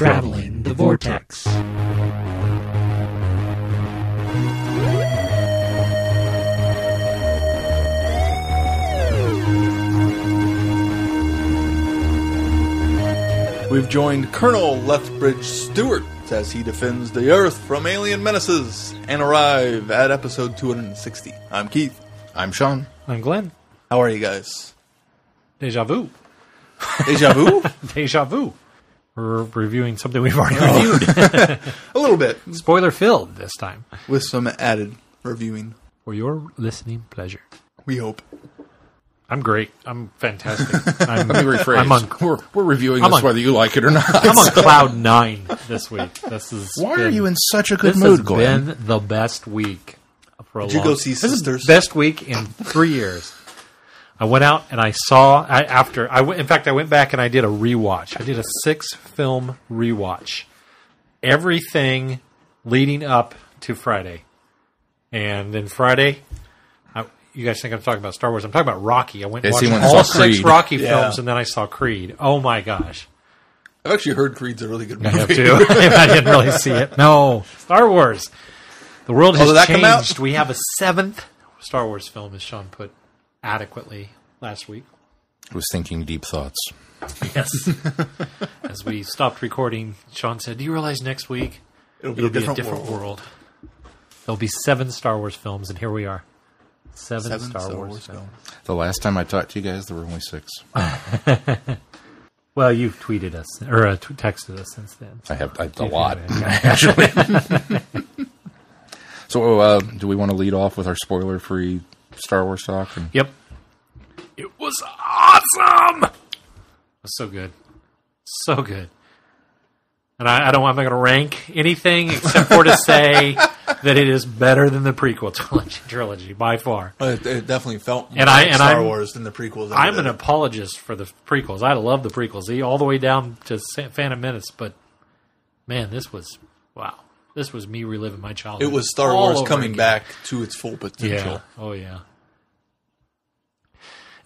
Traveling the Vortex. We've joined Colonel Lethbridge Stewart as he defends the Earth from alien menaces and arrive at episode 260. I'm Keith. I'm Sean. I'm Glenn. How are you guys? Deja vu. Deja vu? Deja vu. We're reviewing something we've already oh. reviewed. A little bit, Spoiler filled this time. with some added reviewing. For your listening pleasure. We hope. I'm great. I'm fantastic. I'm, Let me rephrase. I'm on, we're, we're reviewing I'm this on- whether you like it or not. I'm on cloud nine this week. This is Why are been- you in such a good This mood, has Glenn? been the best week for a Did you long- go see This is Sisters? best week in three years. I went out and I saw I, after I went, in fact I went back and I did a rewatch. I did a six film rewatch. Everything leading up to Friday, and then Friday. I, you guys think I'm talking about Star Wars? I'm talking about Rocky. I went and Yes, watched went all six Creed. Rocky Yeah. films, and then I saw Creed. Oh my gosh! I've actually heard Creed's a really good I have movie. to. I didn't really see it. No, Star Wars. The world has Oh, that come out? changed. We have a seventh Star Wars film, as Sean put adequately last week. I was thinking deep thoughts. Yes. as we stopped recording, Sean said, "Do you realize next week It'll be, it'll a, be different a different world. world. There'll be seven Star Wars films, and here we are, seven, Seven Star, Wars, films. films. The last time I talked to you guys, there were only six. Well, you've tweeted us or uh, t- texted us since then. I have I, a You've lot, actually. so, uh, do we want to lead off with our spoiler-free Star Wars talk? And Yep. It was awesome. It was so good, so good. And I, I don't. I'm not going to rank anything except for to say that it is better than the prequel trilogy, trilogy by far. But it, it definitely felt more And I- like and Star I'm- Wars than the prequels. I'm an apologist for the prequels. I love the prequels, all the way down to Phantom Menace. But man, this was wow. This was me reliving my childhood. It was Star Wars coming again. back to its full potential. Yeah. Oh yeah.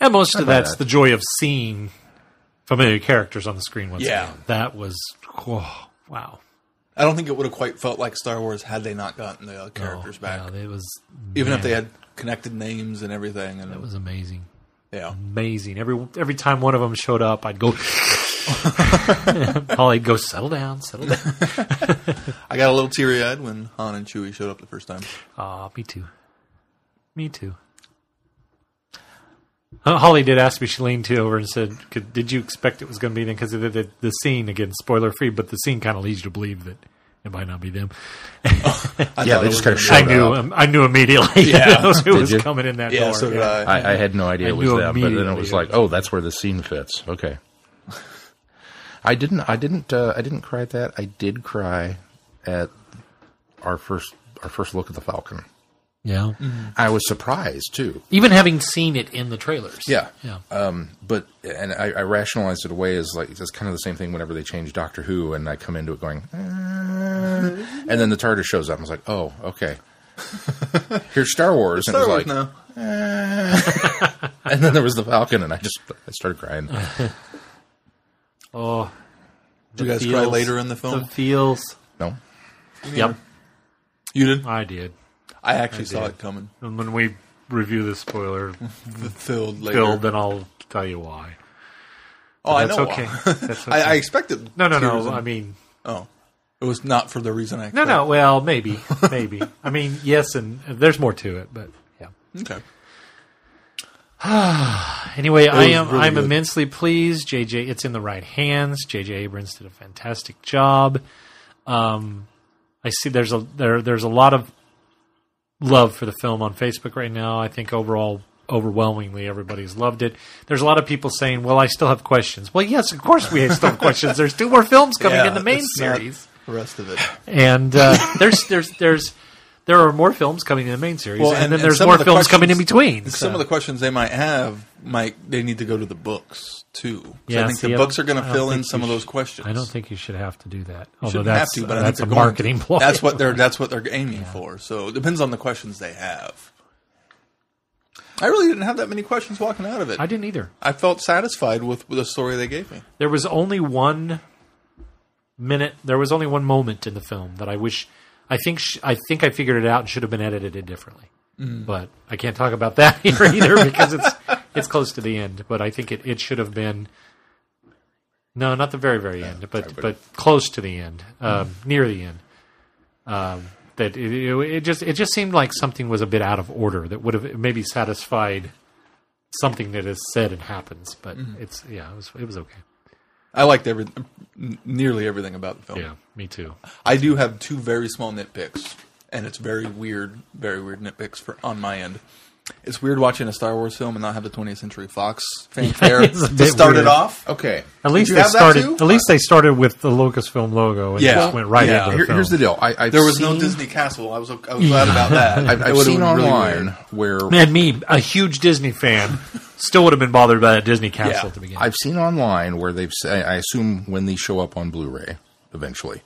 And most of that's that. the joy of seeing familiar characters on the screen once Yeah. again. That was oh, wow. I don't think it would have quite felt like Star Wars had they not gotten the uh, characters Oh, back. Yeah, it was Even if they had connected names and everything. And it was amazing. yeah. Amazing. Every every time one of them showed up, I'd go Holly'd go settle down, settle down. I got a little teary eyed when Han and Chewie showed up the first time. Ah, me too. Me too. Holly did ask me. She leaned to over and said, Could, "Did you expect it was going to be them?" Because the, the, the scene again, spoiler free, but the scene kind of leads you to believe that it might not be them. I Yeah, they just kinda gonna showed I up. knew. Um, I knew immediately. Yeah. who Did was you? coming in that be- Yeah, door. so yeah. I. I, I had no idea I it was them, but then it was like, oh, that's where the scene fits. Okay. I didn't. I didn't. Uh, I didn't cry at that. I did cry at our first our first look at the Falcon. Yeah. I was surprised too. Even having seen it in the trailers. Yeah. Yeah. Um, but and I, I rationalized it away as like it's kind of the same thing whenever they change Doctor Who, and I come into it going, "Uh," and then the TARDIS shows up. and I was like, oh, okay. Here's Star Wars, and Star it Wars was like, now. and then there was the Falcon, and I just I started crying. Oh. Did you the guys cry later in the film? The feels. No, Yep. You did? I did. I actually saw it coming. And when we review the spoiler Fulfilled later. filled, then I'll tell you why. oh, I That's know. okay. That's I, okay. I expected. No, no, no. I mean, oh, it was not for the reason I. no, expected. no. Well, maybe, maybe. I mean, yes, and there's more to it, but yeah. Okay. Anyway, I am really I'm good. immensely pleased. JJ, it's in the right hands. JJ Abrams did a fantastic job. Um, I see there's a there there's a lot of love for the film on Facebook right now. I think overall, overwhelmingly, everybody's loved it. There's a lot of people saying, "Well, I still have questions." Well, yes, of course we still have questions. There's two more films coming Yeah, in the main series, The rest of it. and uh, there's there's there's there are more films coming in the main series, Well, and, and- then and there's more the films coming in between. Some of the questions they might have might they need to go to the books too. So Yeah, I think see, the books are going to fill in some of those questions. I don't think you should have to do that. You Although that's to, but I that's think a marketing to. ploy. That's what they're that's what they're aiming for. So it depends on the questions they have. I really didn't have that many questions walking out of it. I I, didn't either. I felt satisfied with, with the story they gave me. There was only one minute. There was only one moment in the film that I wish. I think sh- I think I figured it out and should have been edited differently. But I can't talk about that here either because it's it's close to the end. But I think it, it should have been. No, not the very very end, but but close to the end, um, near the end. Um, that it, it, it just it just seemed like something was a bit out of order that would have maybe satisfied something that is said and happens. But it's yeah, it was it was okay. I liked every, nearly everything about the film. Yeah, me too. I do have two very small nitpicks, and it's very weird, very weird nitpicks for on my end. It's weird watching a Star Wars film and not have the 20th Century Fox fanfare it's a to start weird. it off. Okay. At least they started. At least they started with the Lucasfilm logo and Yeah. just went right Yeah. into the Here, film. here's the deal. I, I've There was no Disney Castle. I was I was glad about that. I've, It I've seen been really online where And me, a huge Disney fan, still would have been bothered by that Disney castle Yeah. at the beginning. I've seen online where they've said, I assume when these show up on Blu-ray eventually,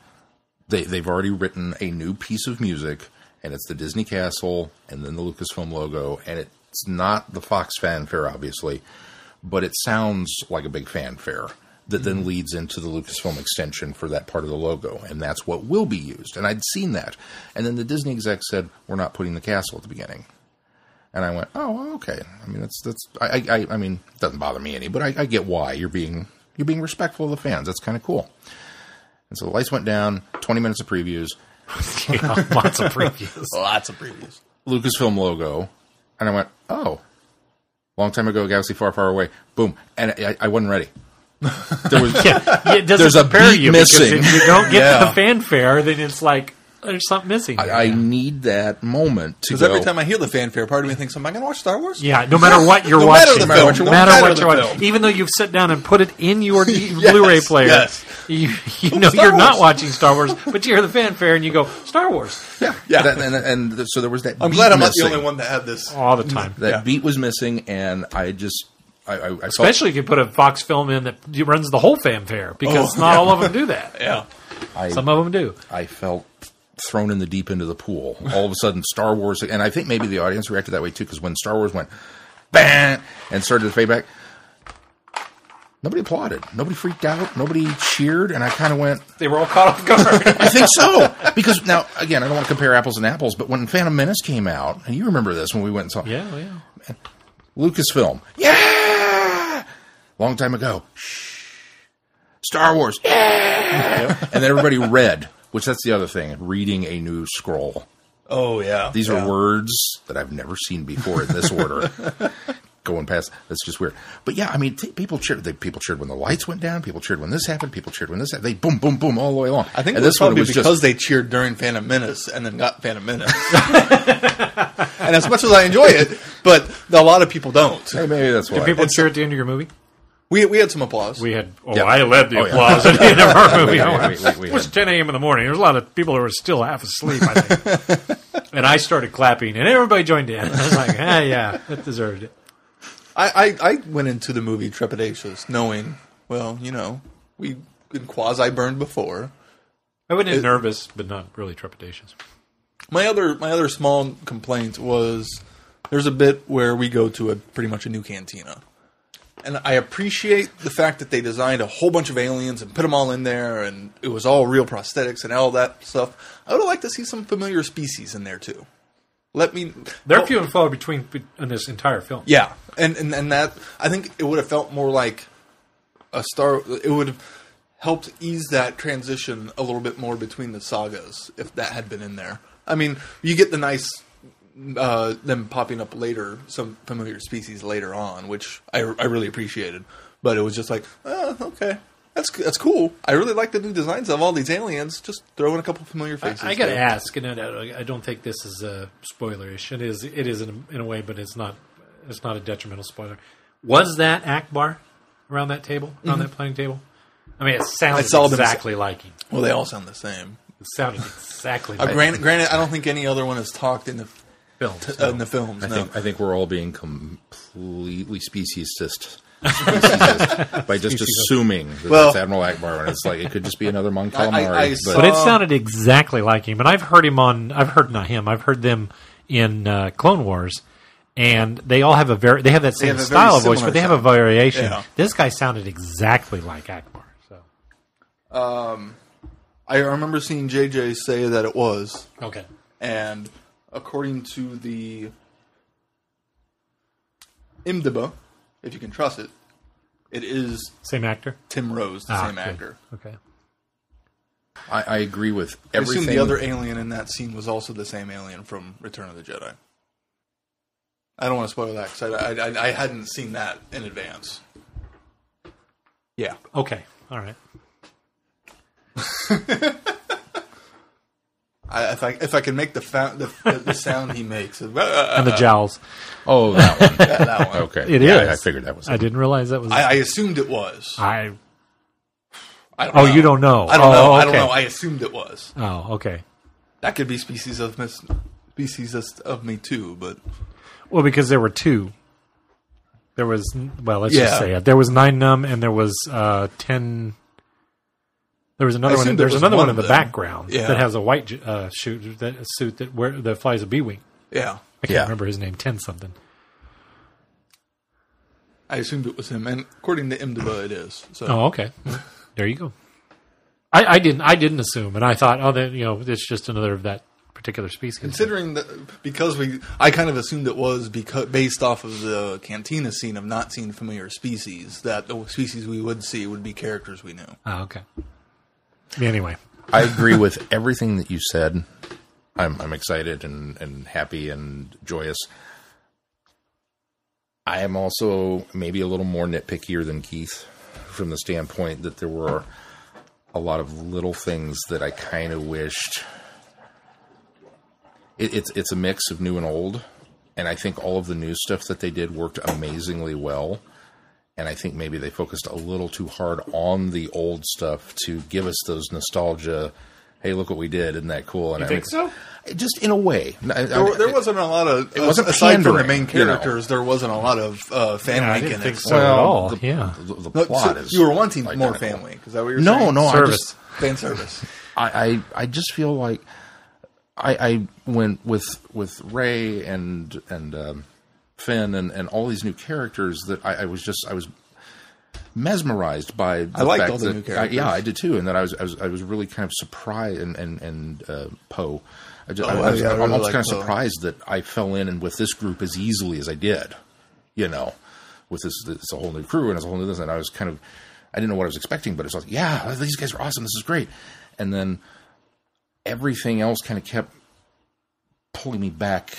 they they've already written a new piece of music, and it's the Disney Castle and then the Lucasfilm logo, and it's not the Fox fanfare, obviously, but it sounds like a big fanfare that then mm-hmm. leads into the Lucasfilm extension for that part of the logo, and that's what will be used. And I'd seen that, and then the Disney exec said, "We're not putting the castle at the beginning." And I went, oh, okay. I mean, that's that's. I, I, I mean, it doesn't bother me any, but I, I get why you're being you're being respectful of the fans. That's kind of cool. And so the lights went down. Twenty minutes of previews. yeah, lots of previews. Lots of previews. Lucasfilm logo, and I went, oh, long time ago, galaxy far, far away. Boom, and I, I wasn't ready. There was yeah, yeah, it doesn't There's a prepare beat you missing. if you don't get Yeah. the fanfare, then it's like there's something missing. I, I need that moment to Because go. every time I hear the fanfare, part of me thinks, "Am I going to watch Star Wars?" yeah, no matter what you're No matter watching, the film, no no matter matter what the you're watching, film. even though you've sat down and put it in your D- Blu-ray player, yes. you, you know Star you're not Wars. watching Star Wars, but you hear the fanfare and you go Star Wars yeah, Yeah. That- and, and, and so there was that. I'm beat glad I'm not missing. the only one that had this. all the time. That Yeah. beat was missing, and I just. I, I, I felt- Especially if you put a Fox film in that runs the whole fanfare, because Oh, not yeah. all of them do that. Yeah. I, Some of them do. I felt thrown in the deep end of the pool. All of a sudden, Star Wars, and I think maybe the audience reacted that way too, because when Star Wars went bang and started to fade back, nobody applauded, nobody freaked out, nobody cheered, and I kind of went, They were all caught off guard. I think so, because now again, I don't want to compare apples and apples, but when Phantom Menace came out, and you remember this when we went and saw yeah, oh, yeah. Lucasfilm, yeah, long time ago, shh, Star Wars, yeah, and then everybody read. Which that's the other thing, reading a new scroll. Oh yeah. These yeah. are words that I've never seen before in this order. Going past, that's just weird. But yeah, I mean, t- people cheered. They, people cheered when the lights went down. People cheered when this happened. People cheered when this happened. They boom, boom, boom all the way along. I think and it was this one probably was because just they cheered during Phantom Menace and then got Phantom Menace. and as much as I enjoy it, but a lot of people don't. Hey, maybe that's why. Did people cheer at the end of your movie? We we had some applause. We had. Oh, Yeah. I led the Oh, yeah. applause at the end of our movie. Yeah, we- we- we it was 10 a.m. in the morning. There was a lot of people who were still half asleep. I think. and I started clapping, and everybody joined in. I was like, ah, yeah, that deserved it. I, I, I went into the movie trepidatious, knowing, well, you know, we been quasi burned before. I went in nervous, but not really trepidatious. My other my other small complaint was there's a bit where we go to a pretty much a new cantina. And I appreciate the fact that they designed a whole bunch of aliens and put them all in there, and it was all real prosthetics and all that stuff. I would have liked to see some familiar species in there too. Let me. They're oh, few and far between in this entire film. Yeah, and, and and that I think it would have felt more like a star. It would have helped ease that transition a little bit more between the sagas if that had been in there. I mean, you get the nice uh, them popping up later, some familiar species later on, which I I really appreciated. But it was just like, oh, okay. That's, that's cool. I really like the new designs of all these aliens. Just throw in a couple familiar faces. I, I got to there. ask, and I, I don't think this is a spoilerish. It is. It is in a, in a way, but it's not. It's not a detrimental spoiler. Was that Ackbar around that table, around that playing table? I mean, it It's all them- exactly like him. Well, they all sound the same. It sounded exactly Uh, like granted, granted, I don't think any other one has talked in the film. uh, in the films. I no. think I think we're all being completely speciesist. speciesist by just assuming that Well- it's Admiral Ackbar, and it's like it could just be another Mon I- I- Calamari. I but But it sounded exactly like him. And I've heard him on. I've heard not him. I've heard them in uh, Clone Wars, and they all have a very. They have that same have style of voice, but they have a variation. Yeah. This guy sounded exactly like Ackbar. So I remember seeing JJ say that it was, Okay. and according to the IMDb, if you can trust it, it is Same actor. Tim Rose, the Ah, same good. actor. Okay. I, I agree with I assume the other alien in that scene was also the same alien from Return of the Jedi. I don't want to spoil that because I, I, I hadn't seen that in advance. Yeah. Okay. All right. I, if I if I can make the fa- the, the sound he makes, And the uh, uh, uh, jowls. oh, that one. that, that one. Okay, It yeah, is. I figured that was. I It. didn't realize that was. I, I assumed it was. I. I don't Oh, know. you don't know. I don't Oh, know. I don't okay. know. I assumed it was. Oh, okay. That could be species of mis- species of, of me too, but Well, because there were two. There was well, let's just say it. There was Nien Nunb, and there was uh, ten. There was another I one. assumed there There's another one one in the them. background Yeah. that has a white uh, shoot that suit that where that flies a B wing. yeah, I can't Yeah. remember his name. Ten something. I assumed it was him, and according to IMDb, it is. So Oh, okay. there you go. I, I didn't. I didn't assume, and I thought, oh, then you know, it's just another of that particular species. considering that because we, I kind of assumed it was because based off of the cantina scene of not seeing familiar species, that the species we would see would be characters we knew. Oh, okay. Anyway, I agree with everything that you said. I'm I'm excited and, and happy and joyous. I am also maybe a little more nitpickier than Keith from the standpoint that there were a lot of little things that I kind of wished. It, it's it's a mix of new and old, and I think all of the new stuff that they did worked amazingly well. And I think maybe they focused a little too hard on the old stuff to give us those nostalgia. Hey, look what we did! Isn't that cool? And You I think so? Just in a way. I- I- There, there wasn't a lot of It wasn't aside from the pandering, main you know. characters. There wasn't a lot of uh, fan Yeah, I didn't in think it. so. at all, yeah. The, the plot so is you were wanting more identical. fan wink. Is that what you're No, saying? no, I Service. just fan service. I, I I just feel like I I went with with Rey and and um, Finn and and all these new characters that I, I was just I was mesmerized by. The I liked all the that, new characters. I, yeah, I did too, and that I was I was I was really kind of surprised and and and uh, Poe. I, just, Oh, I, I was yeah, I really almost like kind of Poe. surprised that I fell in and with this group as easily as I did. You know, with this it's a whole new crew and it's a whole new this, and I was kind of I didn't know what I was expecting, but it's like, yeah, these guys are awesome. This is great, and then everything else kind of kept pulling me back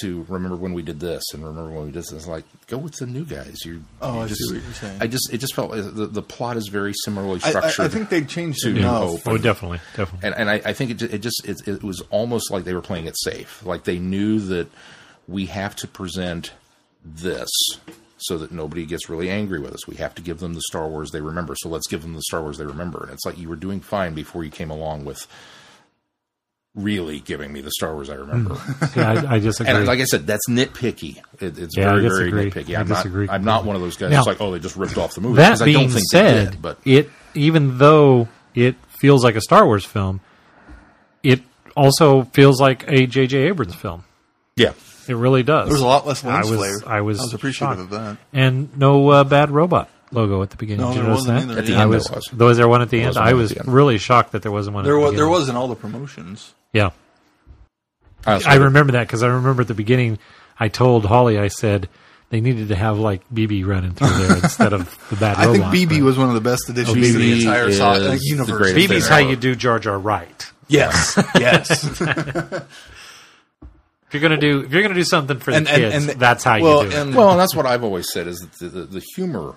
to remember when we did this and remember when we did this. It's like go with the new guys. You, Oh, you I see just, what you're saying. I just it just felt like the the plot is very similarly I, I, structured. I think they changed to it New enough. Hope. oh, definitely, definitely. and and I, I think it just, it just it, it was almost like they were playing it safe. Like they knew that we have to present this so that nobody gets really angry with us. We have to give them the Star Wars they remember. So let's give them the Star Wars they remember. And it's like you were doing fine before you came along with really giving me the Star Wars I remember. Yeah, I, I disagree. And like I said, that's nitpicky. It, it's Yeah, very, very nitpicky. I I'm disagree not. I'm not one of those guys. Now- It's like, oh, they just ripped off the movie. that 'cause I being don't think said, did. But it even though it feels like a Star Wars film, it also feels like a J.J. Abrams film. yeah, It really does. There's a lot less I lens was, flare. I was, I was appreciative shocked. of that. and no uh, bad robot logo at the beginning. No, Did you there notice wasn't that? either. At the I end was, there was. though, was there one at the end? wasn't I at was the end. really shocked that there wasn't one. There at the was there beginning. was in all the promotions. Yeah, also I remember that because I remember at the beginning, I told Holly, I said they needed to have like BB running through there instead of the bad I think robot. BB but- was one of the best additions to the BB entire is uh, the universe. greatest BB's how ever. you do Jar Jar right. Yes, yes. If you're gonna do if you're gonna do something for the And- and- kids, and- that's how well, you do it. and- Well, and that's what I've always said is that the, the, the humor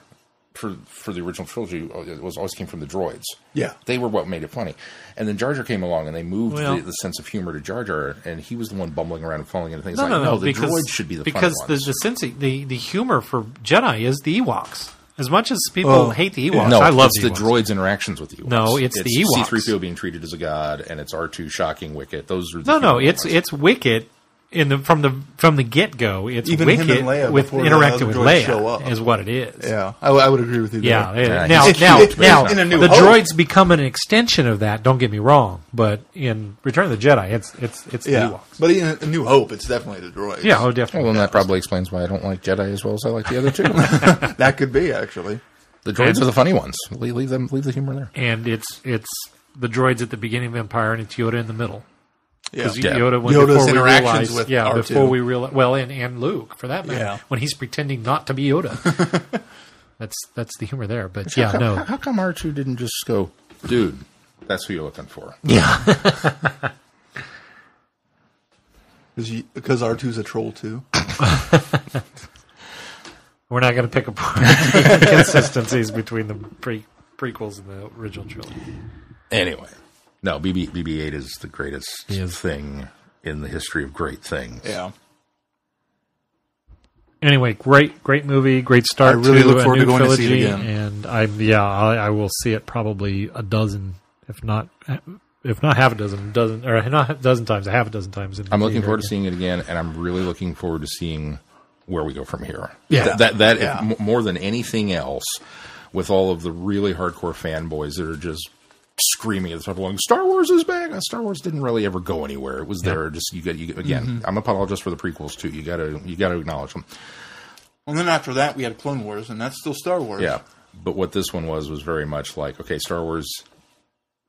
for for the original trilogy uh, it was always came from the droids. Yeah. they were what made it funny. And then Jar Jar came along and they moved Well- the, the sense of humor to Jar Jar, and he was the one bumbling around and falling into things. No, like, no, no, the because droids should be the because funny the ones. the sense the the humor for Jedi is the Ewoks. As much as people Oh, hate the Ewoks, no, I love it's the, the, Ewoks. droids' interactions with the Ewoks. No, it's the Ewoks. C-3PO being treated as a god, and it's R2 shocking Wicket. Those are the No, no, it's ones. it's Wicket in the from the from the get go. It's Even him Wicket and Leia with interacting with droids show Leia up. is what it is. yeah, I, I would agree with you. Yeah, there. yeah. Yeah, now, he's now, cute, now, he's In A New the Hope. droids become an extension of that. Don't get me wrong, but in Return of the Jedi, it's it's it's the yeah. Ewoks. But in A New Hope, it's definitely the droids. Yeah, oh, Well, definitely. then that probably explains why I don't like Jedi as well as I like the other two. that could be actually. the droids are the funny ones. Leave, leave them, leave the humor there. and it's it's the droids at the beginning of Empire, and it's Yoda in the middle. Yeah. Because Yeah. Yoda, when, Yoda's before we interactions realize, with yeah, R2. before we realize, well, and, and Luke for that matter, Yeah. when he's pretending not to be Yoda. that's that's the humor there. But yeah, how, no, How come R two didn't just go, dude? That's who you're looking for. yeah, Because R2's a troll too. we're not going to pick apart the inconsistencies between the pre- prequels and the original trilogy. Anyway, no, BB BB eight is the greatest is. thing in the history of great things. Yeah. Anyway, great, great movie, great start. I really to look a forward new to going to see it again. And I'm yeah, I, I will see it probably a dozen, if not, if not half a dozen, dozen or not a dozen times, a half a dozen times. In the I'm looking theater forward to seeing it again, and I'm really looking forward to seeing where we go from here. Yeah. Th- that that Yeah. if, more than anything else, with all of the really hardcore fanboys that are just screaming at the top of the lungs, "Star Wars is back!" Uh, Star Wars didn't really ever go anywhere. It was there. Just you got you again. Mm-hmm. I'm apologist for the prequels too. You got to you got to acknowledge them. And then after that, we had Clone Wars, and that's still Star Wars. Yeah. But what this one was was very much like, okay, Star Wars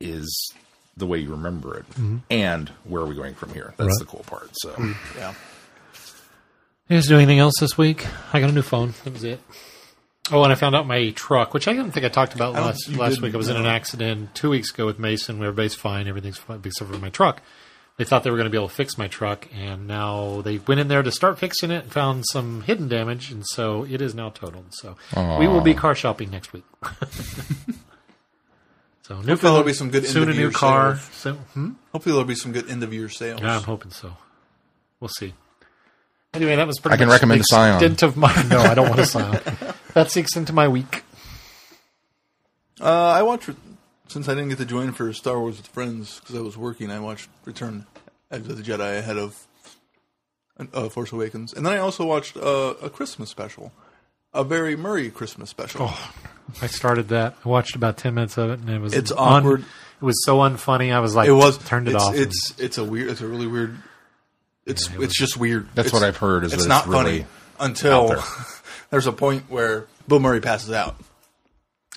is the way you remember it, and where are we going from here? That's Right. the cool part. So. Yeah. You guys do anything else this week? I got a new phone. That was it. Oh, and I found out my truck, which I don't think I talked about I last last didn't, week. I was in an accident two weeks ago with Mason. Everybody's fine. Everything's fine except for my truck. They thought they were going to be able to fix my truck, and now they went in there to start fixing it and found some hidden damage, and so it is now totaled. So we will be car shopping next week. so new Hopefully there'll be some good soon a end-of-year new car. sales. So, hmm? Hopefully there'll be some good end of year sales. Yeah, I'm hoping so. We'll see. Anyway, that was pretty I can much recommend the a Scion. extent of my. No, I don't want a Scion. That's the extent of my week. Uh, I watched since I didn't get to join for Star Wars with friends because I was working. I watched Return of the Jedi ahead of uh, Force Awakens, and then I also watched uh, a Christmas special, a very Murray Christmas special. I started that. I watched about ten minutes of it, and it was It's un- awkward. It was so unfunny. I was like, it was turned it it's, off. and- It's it's a weird. It's a really weird. It's it was- it's just weird. That's It's- what I've heard, is it's that not it's really funny until there. there's a point where Bill Murray passes out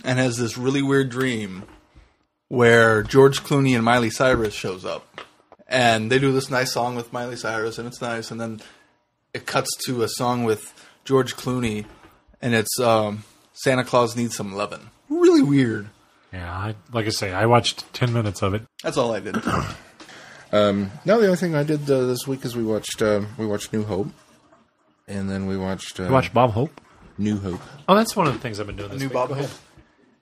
and has this really weird dream where George Clooney and Miley Cyrus shows up, and they do this nice song with Miley Cyrus, and it's nice, and then it cuts to a song with George Clooney, and it's um, Santa Claus needs some lovin'. Really weird. yeah, I, like I say, I watched ten minutes of it. That's all I did. No, the only thing I did uh, this week is we watched uh, we watched New Hope, and then we watched uh, You watched Bob Hope. New Hope. Oh, that's one of the things I've been doing this New week. Bob Go Hope. ahead.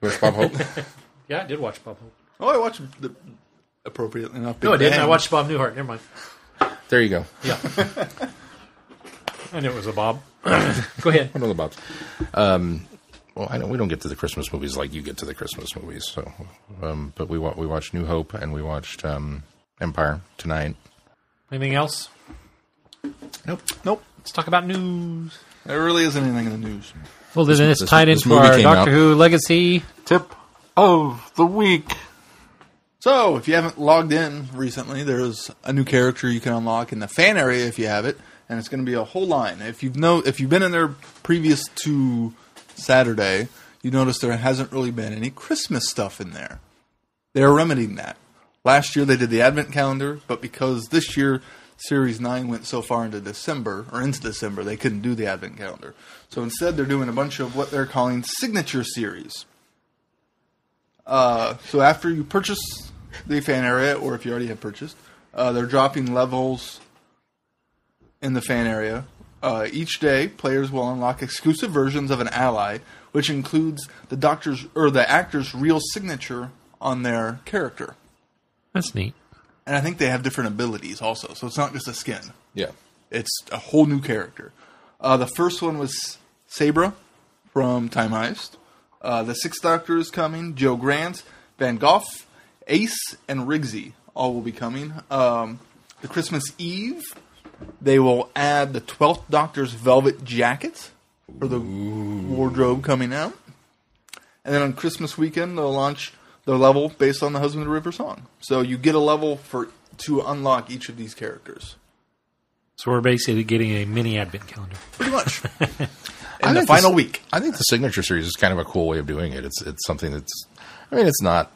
You watched Bob Hope. Yeah, I did watch Bob Hope. Oh, I watched the appropriately enough. No, I didn't. I watched Bob Newhart. Never mind. there you go. Yeah, I knew it was a Bob. Go ahead. One of the Bobs. Um, well, I know we don't get to the Christmas movies like you get to the Christmas movies. So, um, but we wa- we watched New Hope and we watched um, Empire tonight. Anything else? Nope. Nope. Let's talk about news. There really isn't anything in the news. Well, then it's this- tied this into movie our Doctor out- Who legacy tip of the week. So, if you haven't logged in recently, there's a new character you can unlock in the fan area if you have it, and it's going to be a whole line. If you've know if you've been in there previous to Saturday, you notice there hasn't really been any Christmas stuff in there. They're remedying that. Last year they did the Advent calendar, but because this year Series 9 went so far into December, or into December, they couldn't do the Advent calendar. So instead they're doing a bunch of what they're calling signature series. Uh, so after you purchase the fan area, or if you already have purchased, uh, they're dropping levels in the fan area. Uh, each day, players will unlock exclusive versions of an ally, which includes the doctor's or the actor's real signature on their character. That's neat. And I think they have different abilities also, so it's not just a skin. Yeah. It's a whole new character. Uh, the first one was Saibra from Time Heist. Uh, the Sixth Doctor is coming. Jo Grant, Van Gogh, Ace, and Rigsy all will be coming. Um, the Christmas Eve, they will add the Twelfth Doctor's velvet jacket for the wardrobe coming out. And then on Christmas weekend, they'll launch their level based on the Husband of the River song. So you get a level for to unlock each of these characters. So we're basically getting a mini advent calendar. Pretty much. I In the final this- week. I think the signature series is kind of a cool way of doing it. It's it's something that's. I mean, it's not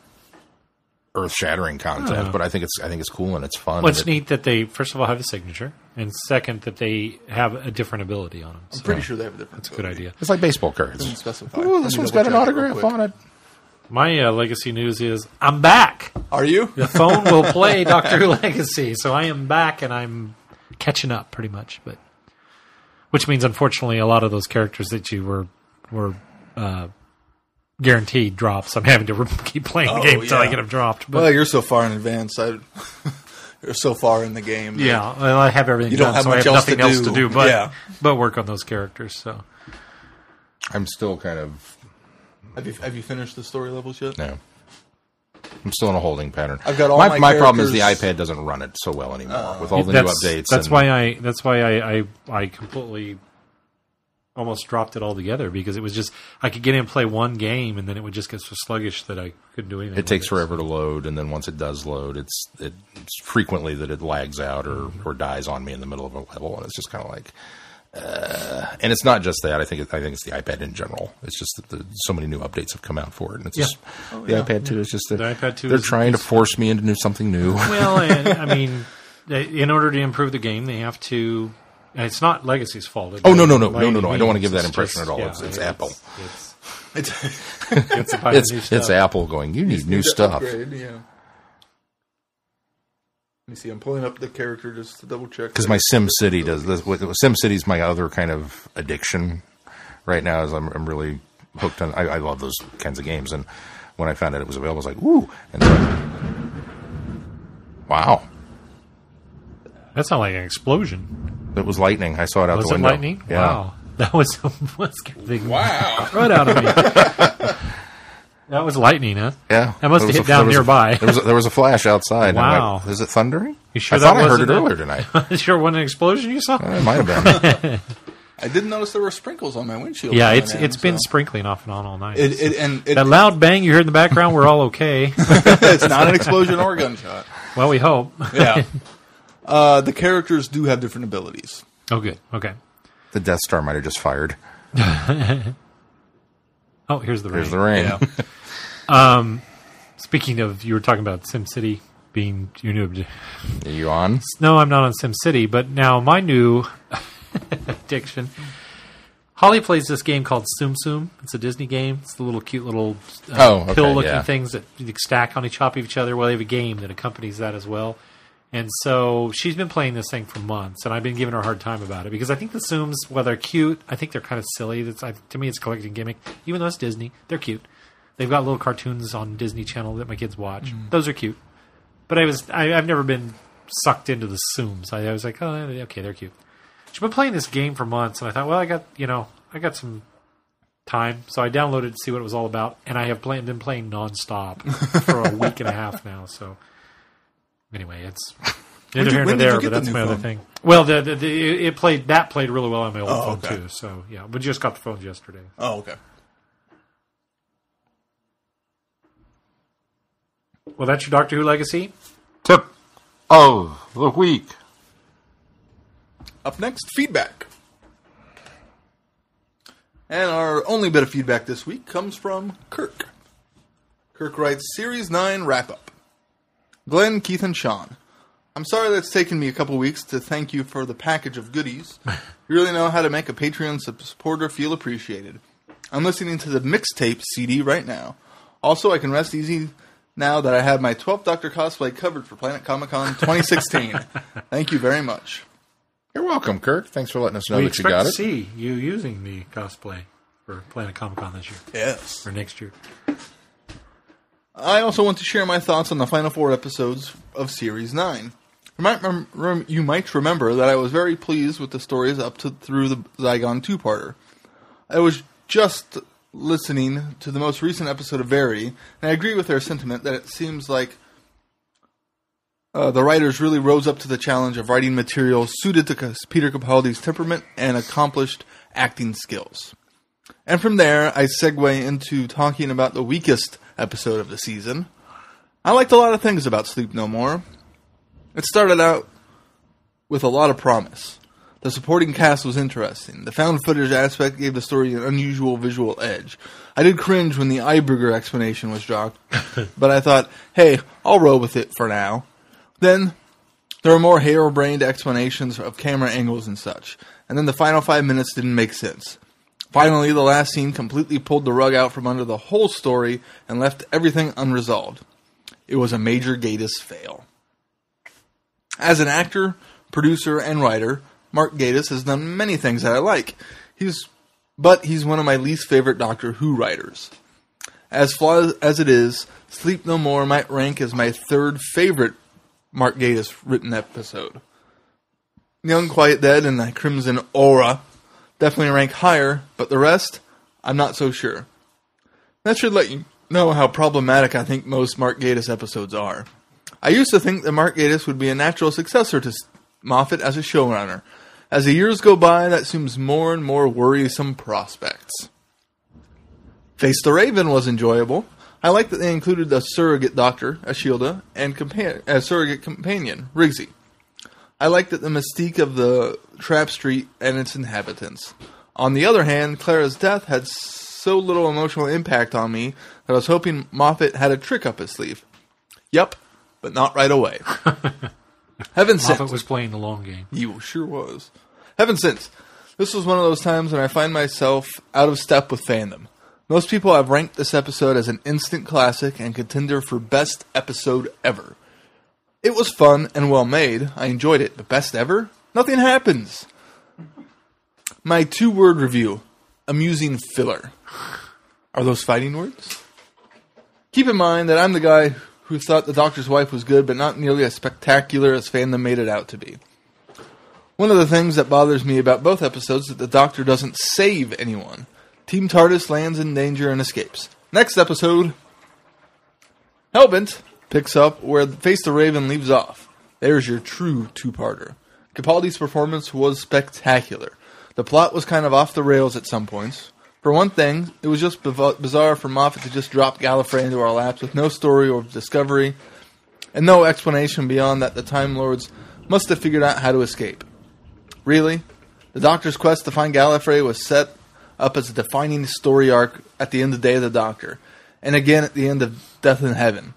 earth shattering content, Oh. but I think it's I think it's cool and it's fun. Well, it's it- neat that they first of all have a signature, and second that they have a different ability on them. I'm So pretty sure they have a different. that's a good idea. It's like baseball cards. Doesn't. Ooh, this one's got an double-check it real autograph on it. My uh, legacy news is I'm back. Are you? The phone will play Doctor Who Legacy, so I am back and I'm catching up pretty much. But which means, unfortunately, a lot of those characters that you were were uh, guaranteed drops. I'm having to re- keep playing the Oh, game until I yeah. get them dropped. But Well, you're so far in advance. I, you're so far in the game. yeah, well, I have everything You don't done, have so I much have else to nothing else to do. do but Yeah. but work on those characters. So I'm still kind of Have you have you finished the story levels yet? no. I'm still in a holding pattern. I've got all my, my problem is the iPad doesn't run it so well anymore with all the new updates. that's and- why I that's why I, I I completely almost dropped it altogether because it was just I could get in and play one game and then it would just get so sluggish that I couldn't do anything. it takes with forever to load, and then once it does load, it's it, it's frequently that it lags out or, Mm-hmm. or dies on me in the middle of a level, and it's just kind of like. Uh, and it's not just that. I think it, I think it's the iPad in general. It's just that the, so many new updates have come out for it, and it's Yeah. just the iPad 2 is just that The iPad 2 They're is- trying to force me into something new. Well, and, I mean, in order to improve the game, they have to. and It's not Legacy's fault. Oh, no, no, no, by no, no, no. I don't wanna give that It's impression at all. It's- it's Apple. It's, It's, it's, it's new it's stuff. Apple going. You need new stuff. upgrade, yeah. Let me see. I'm pulling up the character just to double check. because my Sim City does this. With, Sim City's my other kind of addiction right now. Is I'm, I'm really hooked on. I, I love those kinds of games, and when I found out it was available, I was like, "Ooh!" And so, wow, that not like an explosion. it was lightning. I saw it out Was the it window. lightning? Yeah. Wow. That was what scared the Wow. right out of me. that was lightning, huh? Yeah, That must have hit a- down there was a- there was a, there was a flash outside. and Wow. like, is it thundering? You sure I thought that I heard it a- earlier tonight. sure wasn't an explosion you saw? it might have been. I didn't notice there were sprinkles on my windshield. Yeah, now it's and it's then, been so- sprinkling off and on all night. It, it, and it, that loud bang you heard in the background, we're all okay. it's not an explosion or a gunshot. well, we hope. Yeah. Uh, the characters do have different abilities. Oh, good. Okay. the Death Star might have just fired. Oh, here's the rain. Here's the rain. Yeah. Speaking of, you were talking about SimCity being your new. Are you on? No, I'm not on SimCity, but now my new addiction. Holly plays this game called Tsum Tsum. It's a Disney game. It's the little cute little uh, Oh, okay, pill-looking yeah. things that you stack on each top of each other. Well, they have a game that accompanies that as well. And so she's been playing this thing for months, and I've been giving her a hard time about it because I think the Tsums, while they're cute, I think they're kind of silly. That's I, to me, it's a collecting gimmick. Even though it's Disney, they're cute. They've got little cartoons on Disney Channel that my kids watch. Mm-hmm. Those are cute. But I was I, I've never been sucked into the Tsums. I, I was like, oh, okay, they're cute. She's been playing this game for months, and I thought, well, I got you know, I got some time, so I downloaded it to see what it was all about, and I have play, been playing nonstop for a week and a half now. So anyway, it's neither you- here nor when did you there, get but the that's new my other phone? thing. Well, the, the, the it played that played really well on my old Oh, phone okay. too. So yeah, we just got the phones yesterday. Oh, okay. Well, that's your Doctor Who legacy. Tip of the week. Up next, feedback. And our only bit of feedback this week comes from Kirk. Kirk writes Series 9 wrap up. Glenn, Keith, and Sean. I'm sorry that's taken me a couple weeks to thank you for the package of goodies. You really know how to make a Patreon supporter feel appreciated. I'm listening to the mixtape CD right now. Also, I can rest easy now that I have my 12th Doctor cosplay covered for Planet Comic Con 2016. Thank you very much. You're welcome, Kirk. Thanks for letting us know we that you expect got to it. see you using the cosplay for Planet Comic Con this year Yes. or next year. I also want to share my thoughts on the final four episodes of Series 9. You might, rem- rem- you might remember that I was very pleased with the stories up to through the Zygon two-parter. I was just listening to the most recent episode of Verity, and I agree with their sentiment that it seems like uh, the writers really rose up to the challenge of writing material suited to Peter Capaldi's temperament and accomplished acting skills. And from there, I segue into talking about the weakest episode of the season. I liked a lot of things about Sleep No More. It started out with a lot of promise. The supporting cast was interesting. The found footage aspect gave the story an unusual visual edge. I did cringe when the Eiberger explanation was dropped, but I thought, hey, I'll roll with it for now. Then there were more harebrained explanations of camera angles and such, and then the final five minutes didn't make sense. Finally, the last scene completely pulled the rug out from under the whole story and left everything unresolved. It was a major Gatiss fail. As an actor, producer, and writer, Mark Gatiss has done many things that I like. He's, but he's one of my least favorite Doctor Who writers. As flawed as it is, Sleep No More might rank as my third favorite Mark Gatiss written episode. Unquiet Dead and the Crimson Horror definitely rank higher, but the rest, I'm not so sure. That should let you know how problematic I think most Mark Gatiss episodes are. I used to think that Mark Gatiss would be a natural successor to Moffat as a showrunner. As the years go by, that seems more and more worrisome prospects. Face the Raven was enjoyable. I like that they included a surrogate doctor, Ashildr, and compa- a surrogate companion, Rigsy. I like that the mystique of the Trap Street and its inhabitants. On the other hand, Clara's death had so little emotional impact on me that I was hoping Moffat had a trick up his sleeve. Yep, but not right away. Heaven sent. Moffat was playing the long game. You sure was. Heaven sent. This was one of those times when I find myself out of step with fandom. Most people have ranked this episode as an instant classic and contender for best episode ever. It was fun and well made. I enjoyed it, but best ever? Nothing happens. My two word review amusing filler. Are those fighting words? Keep in mind that I'm the guy who thought the doctor's wife was good, but not nearly as spectacular as fandom made it out to be. One of the things that bothers me about both episodes is that the doctor doesn't save anyone. Team TARDIS lands in danger and escapes. Next episode, Hellbent picks up where Face the Raven leaves off. There's your true two-parter. Capaldi's performance was spectacular. The plot was kind of off the rails at some points. For one thing, it was just biv- bizarre for Moffat to just drop Gallifrey into our laps with no story or discovery, and no explanation beyond that the Time Lords must have figured out how to escape. Really? The Doctor's quest to find Gallifrey was set up as a defining story arc at the end of Day of the Doctor, and again at the end of Death in Heaven.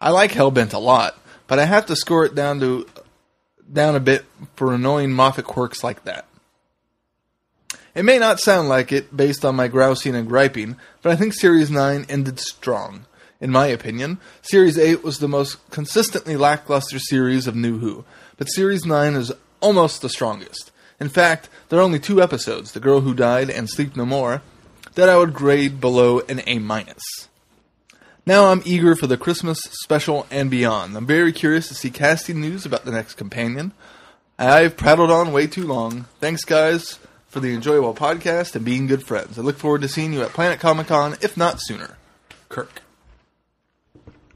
I like Hellbent a lot, but I have to score it down to down a bit for annoying Moffat quirks like that. It may not sound like it based on my grousing and griping, but I think Series 9 ended strong. In my opinion, Series 8 was the most consistently lackluster series of New Who, but Series 9 is almost the strongest. In fact, there are only two episodes, The Girl Who Died and Sleep No More, that I would grade below an A minus. Now I'm eager for the Christmas special and beyond. I'm very curious to see casting news about the next companion. I've prattled on way too long. Thanks, guys, for the enjoyable podcast and being good friends. I look forward to seeing you at Planet Comic Con, if not sooner. Kirk.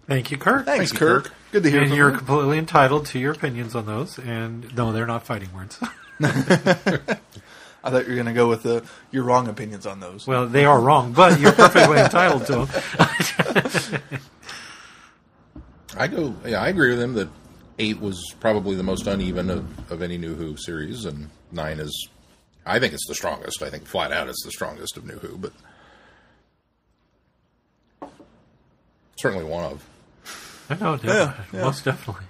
Thank you, Kirk. Thanks, you, Kirk. Kirk. Good to hear And from you're you. completely entitled to your opinions on those. And no, they're not fighting words. I thought you were going to go with the your wrong opinions on those. well, they are wrong, but you're perfectly entitled to them. I go. Yeah, I agree with him that eight was probably the most uneven of, of any New Who series, and nine is. I think it's the strongest. I think flat out it's the strongest of New Who, but certainly one of. I know, Yeah, yeah. most definitely.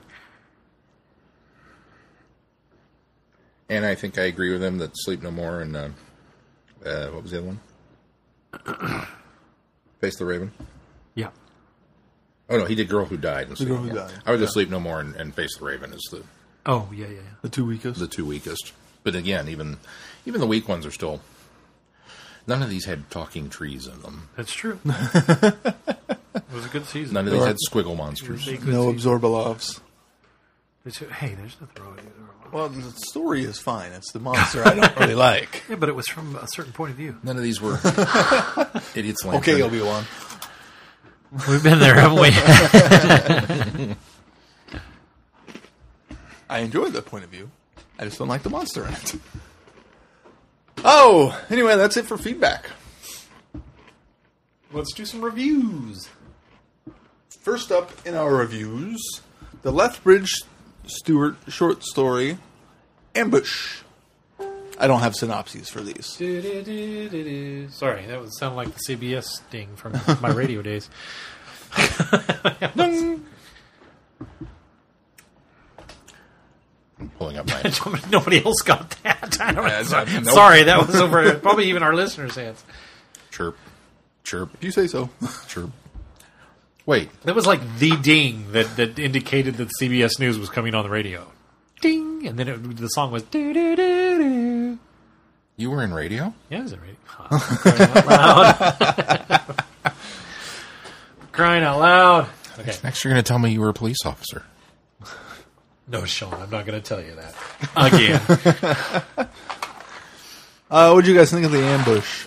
And I think I agree with him that Sleep No More and uh, uh, what was the other one? Face the Raven. Yeah. Oh no, he did Girl Who Died. And Sleep Girl No Who More. Died, I would just Sleep No More and, and Face the Raven is the Oh, yeah, yeah, yeah. the two weakest. the two weakest. But again, even even the weak ones are still. None of these had talking trees in them. That's true. it was a good season. None of these had squiggle monsters. It was a good no season. Absorbaloffs. It's- Hey, there's nothing wrong with it. Well, the story is fine. It's the monster I don't really like. Yeah, but it was from a certain point of view. None of these were idiots. Okay, Lantern. Obi Wan. We've been there, haven't we? I enjoy the point of view. I just don't like the monster in it. Oh, anyway, that's it for feedback. Let's do some reviews. First up in our reviews, the Lethbridge Stewart short story, Ambush. I don't have synopses for these. Sorry, that would sound like the CBS sting from my radio days. Ding. I'm pulling up my. Nobody else got that. I don't Yeah, know. nope. Sorry, that was over probably even our listeners' hands. chirp. Chirp. If you say so. Chirp. Wait. That was like the ding that, that indicated that CBS News was coming on the radio. Ding, and then it, the song was doo doo doo doo. You were in radio? Yeah, is it radio? Huh, crying out loud. crying out loud. Okay, Next, you're going to tell me you were a police officer. no, Sean, I'm not going to tell you that again. Uh, what do you guys think of the ambush?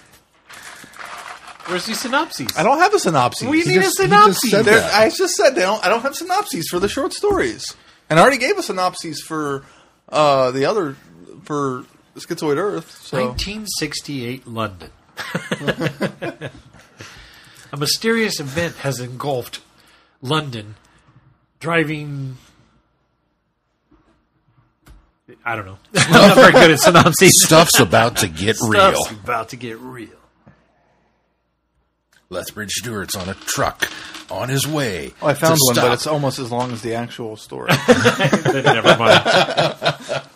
Where's the synopses? I don't have a synopsis. We need just- a he just synopsis. There- I just said they don't, I don't have synopses for the short stories, and I already gave a synopsis for uh, the other for Schizoid Earth. So 1968 London. a mysterious event has engulfed London, driving. I don't know. I'm not very good at synopses. Stuff's about to get real. Stuff's about to get real. Lethbridge Stewart's on a truck on his way. Oh, I found to one, stop. but it's almost as long as the actual story. Never mind.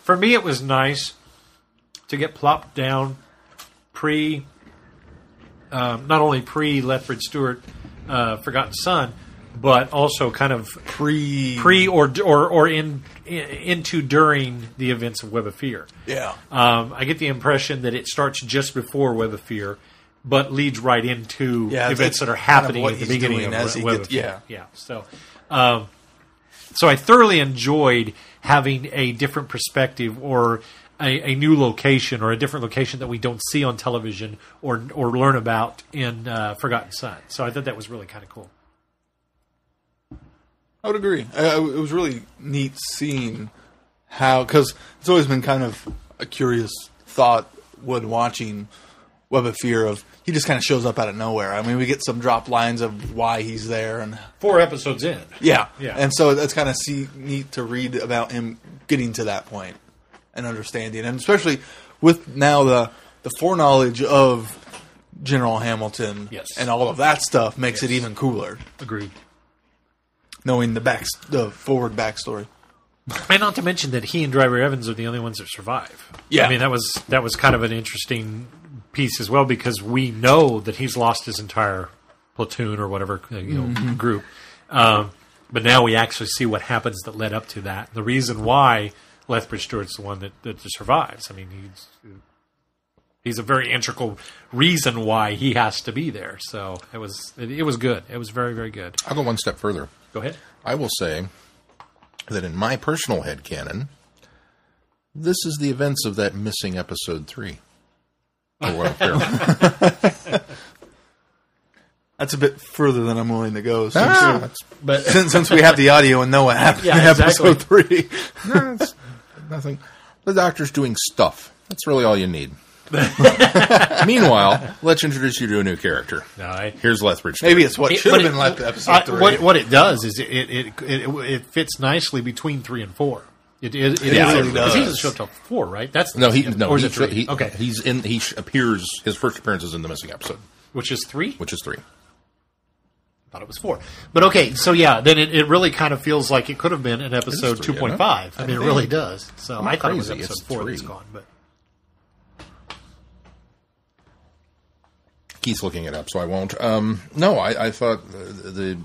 For me, it was nice to get plopped down pre, um, not only pre Lethbridge Stewart, uh, Forgotten Son, but also kind of Pre, pre or or or in, in into during the events of Web of Fear. yeah, Um, I get the impression that it starts just before Web of Fear, but leads right into Yeah, events that are kind of happening at the beginning of as Web gets- of Fear. yeah. yeah. So, um, so I thoroughly enjoyed having a different perspective or a, a new location or a different location that we don't see on television or or learn about in uh, Forgotten Son. So I thought that was really kind of cool. I would agree. I, I- it was really neat seeing how because it's always been kind of a curious thought when watching Web of Fear of he just kind of shows up out of nowhere. I mean, we get some drop lines of why he's there and Four episodes in. yeah, Yeah. and so it's kind of see, neat to read about him getting to that point and understanding, and especially with now the the foreknowledge of General Hamilton Yes. and all of that stuff makes it even cooler Agreed. knowing the back the forward backstory. And not to mention that he and Driver Evans are the only ones that survive. Yeah. I mean that was that was kind of an interesting piece as well because we know that he's lost his entire platoon or whatever you know group. Um, but now we actually see what happens that led up to that. The reason why Lethbridge Stewart's the one that, that survives. I mean, he's he's a very integral reason why he has to be there. So it was it, it was good. It was very very good. I'll go one step further. Go ahead. I will say that in my personal head canon, this is the events of that missing episode three. Or what- there. That's a bit further than I'm willing to go. Since, Ah, that's- But since, since we have the audio and know what happened Yeah, in exactly. episode three. no, it's nothing. The doctor's doing stuff. That's really all you need. Meanwhile, let's introduce you to a new character. no, I, Here's Lethbridge. Maybe it's what It- should but have been left episode I- three. What, what it does is it it, it, it, it fits nicely between three and four. It, it, it Yeah, is- it because He does. doesn't show up till four, right? That's No, he no. or is he, it three? he- okay, he's in. He appears. His first appearance is in the missing episode, which is three. which is three. I thought it was four, but okay. So yeah, then it, it really kind of feels like it could have been an episode two point five. two isn't point it? five. I mean, it really does. So I thought it was episode it's four that's three. gone, but Keith's looking it up, so I won't. Um, no, I, I thought the, the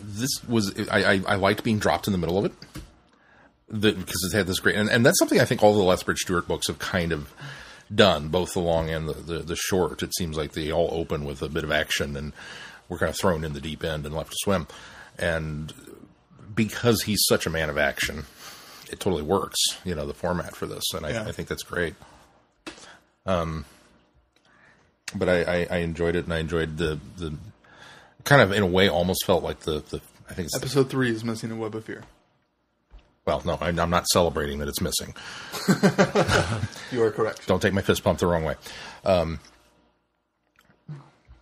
this was I, I, I liked being dropped in the middle of it because it had this great and, and that's something I think all the Lethbridge Stewart books have kind of done, both the long and the, the, the short. It seems like they all open with a bit of action and we're kind of thrown in the deep end and left to swim. And because he's such a man of action, it totally works. You know the format for this, and I, Yeah. I think that's great. Um, but I, I, I enjoyed it, and I enjoyed the the kind of in a way almost felt like the the I think it's the, episode three is missing a web of fear. Well no I'm, I'm not celebrating that it's missing. You are correct. Don't take my fist pump the wrong way. Um,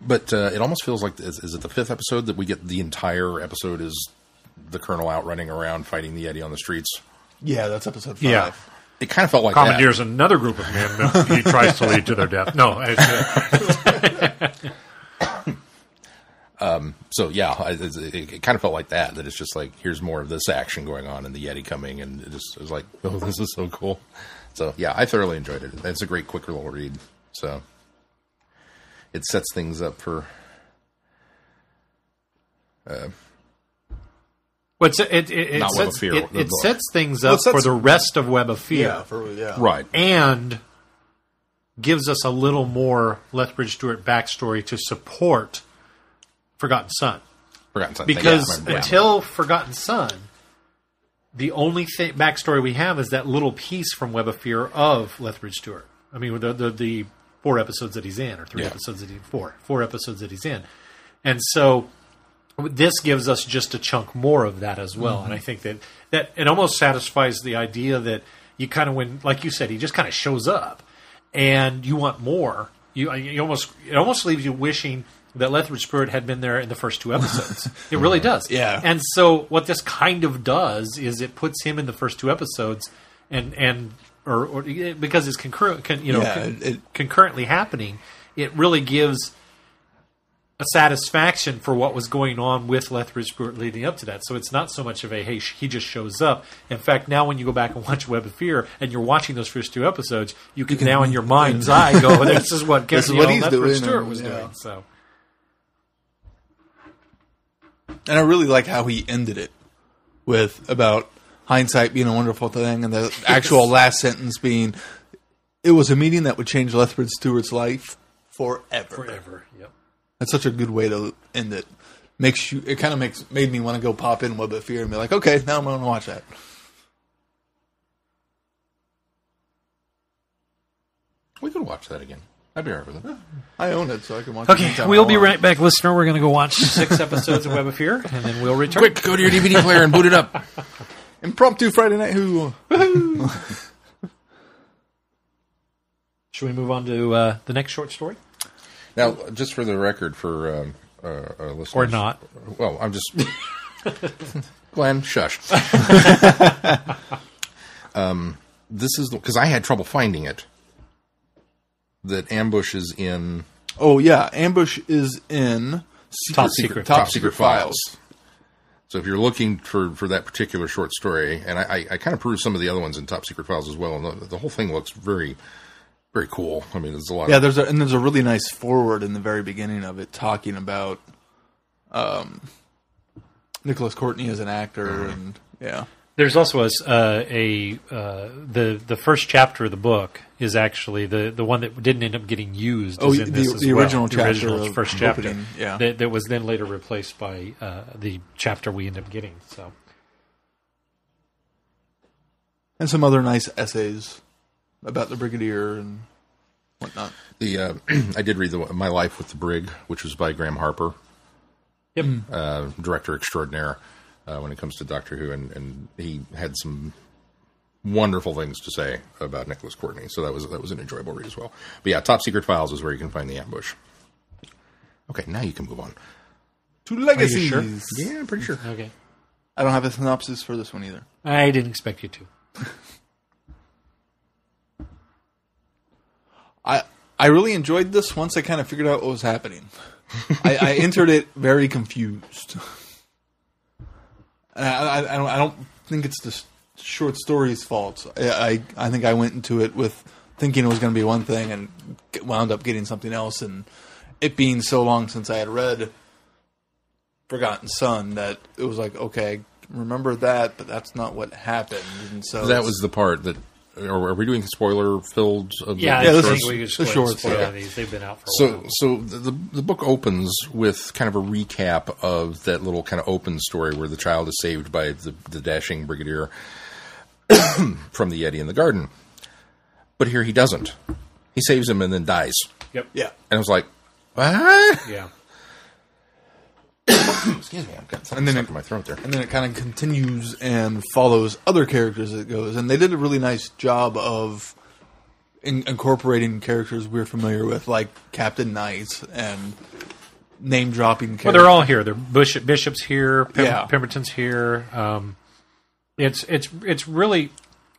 but uh, it almost feels like is, is it the fifth episode that we get the entire episode is the colonel out running around fighting the Yeti on the streets. Yeah, that's episode five. Yeah. it kind of felt like that. Commandeers another group of men that he tries to lead to their death. No, it's, uh, So yeah, I, it, it, it kind of felt like that. That it's just like here's more of this action going on, and the Yeti coming, and it just it was like, oh, this is so cool. So yeah, I thoroughly enjoyed it. It's a great quick little read. So it sets things up for what's it? It, it, it, Not Web of sets, Fear, it, it sets things up it sets- for the rest of Web of Fear. Yeah, for yeah. right. and gives us a little more Lethbridge Stewart backstory to support Forgotten Son. Forgotten Son. Because Yeah, until Forgotten Son, the only th- backstory we have is that little piece from Web of Fear of Lethbridge Stewart. I mean, the, the, the four episodes that he's in, or three Yeah. episodes that he four four episodes that he's in, and so this gives us just a chunk more of that as well. And I mm-hmm. think that that it almost satisfies the idea that you kind of when, like you said, he just kind of shows up, and you want more. You, you almost it almost leaves you wishing that Lethbridge Stewart had been there in the first two episodes. it really does. Yeah. And so what this kind of does is it puts him in the first two episodes, and and or, or because it's concurrent, con, you know, Yeah, con- it- concurrently happening, it really gives a satisfaction for what was going on with Lethbridge Stewart leading up to that. So it's not so much of a hey, he just shows up. In fact, now when you go back and watch Web of Fear and you're watching those first two episodes, you can, now in your mind's eye go, "This is what, This is what Lethbridge doing, Stewart was yeah. doing." So And I really like how he ended it with about hindsight being a wonderful thing, and the actual last sentence being, "It was a meeting that would change Lethbridge Stewart's life forever." forever, yep. That's such a good way to end it. Makes you. It kind of makes made me want to go pop in Web of Fear and be like, okay, now I'm going to watch that. we could watch that again. I'd be alright with it. I own it, so I can watch. it Okay, anytime we'll be right back, listener. We're going to go watch six episodes of Web of Fear, and then we'll return. Quick, go to your DVD player and boot it up. Impromptu Friday night. Who? Should we move on to uh, the next short story, Now, just for the record, for um, uh, uh, listeners, or not? Well, I'm just Glenn. Shush. um, this is because I had trouble finding it. That ambush is in Oh yeah, Ambush is in Top Secret. Top, Secret Files. So if you're looking for, for that particular short story, and I, I, I kind of perused some of the other ones in Top Secret Files as well, and the, the whole thing looks very, very cool. I mean, there's a lot. Yeah, of, there's a and there's a really nice forward in the very beginning of it talking about um Nicholas Courtney as an actor Mm-hmm. and yeah. There's also a, s- uh, a uh, the the first chapter of the book is actually the, the one that didn't end up getting used. Oh, is in the- this as the well. original the original of first chapter, opening, yeah. that, that was then later replaced by uh, the chapter we end up getting. So And some other nice essays about the brigadier and whatnot. the uh, I did read the My Life with the Brig, which was by Graham Harper, yep, uh, director extraordinaire uh, when it comes to Doctor Who, and, and he had some wonderful things to say about Nicholas Courtney. So that was that was an enjoyable read as well. But yeah, Top Secret Files is where you can find the ambush. Okay, now you can move on. to legacies. sure? Yeah, I'm pretty sure. okay. I don't have a synopsis for this one either. I didn't expect you to. I I really enjoyed this once I kind of figured out what was happening. I, I entered it very confused. I, I, I don't I don't think it's the short story's fault. I, I I think I went into it with thinking it was going to be one thing and wound up getting something else. And it being so long since I had read Forgotten Son that it was like okay, remember that, but that's not what happened. And so That was the part that. Are, are we doing spoiler filled? Of Yeah, Yeah, this is we the shorts, spoil yeah. these. They've been out for a So, while. so the the book opens with kind of a recap of that little kind of open story where the child is saved by the, the dashing brigadier from the Yeti in the garden. But here he doesn't. He saves him and then dies. Yep. yeah. And I was like, what? Yeah. Excuse me, I've got something And then stuck it- in my throat there. and then it kind of continues and follows other characters as it goes. And they did a really nice job of in- incorporating characters we're familiar with, like Captain Knight and name dropping. Characters. Well, they're all here. They're Bishop, Bishop's here. Pem- Yeah. Pemberton's here. Um, it's it's it's really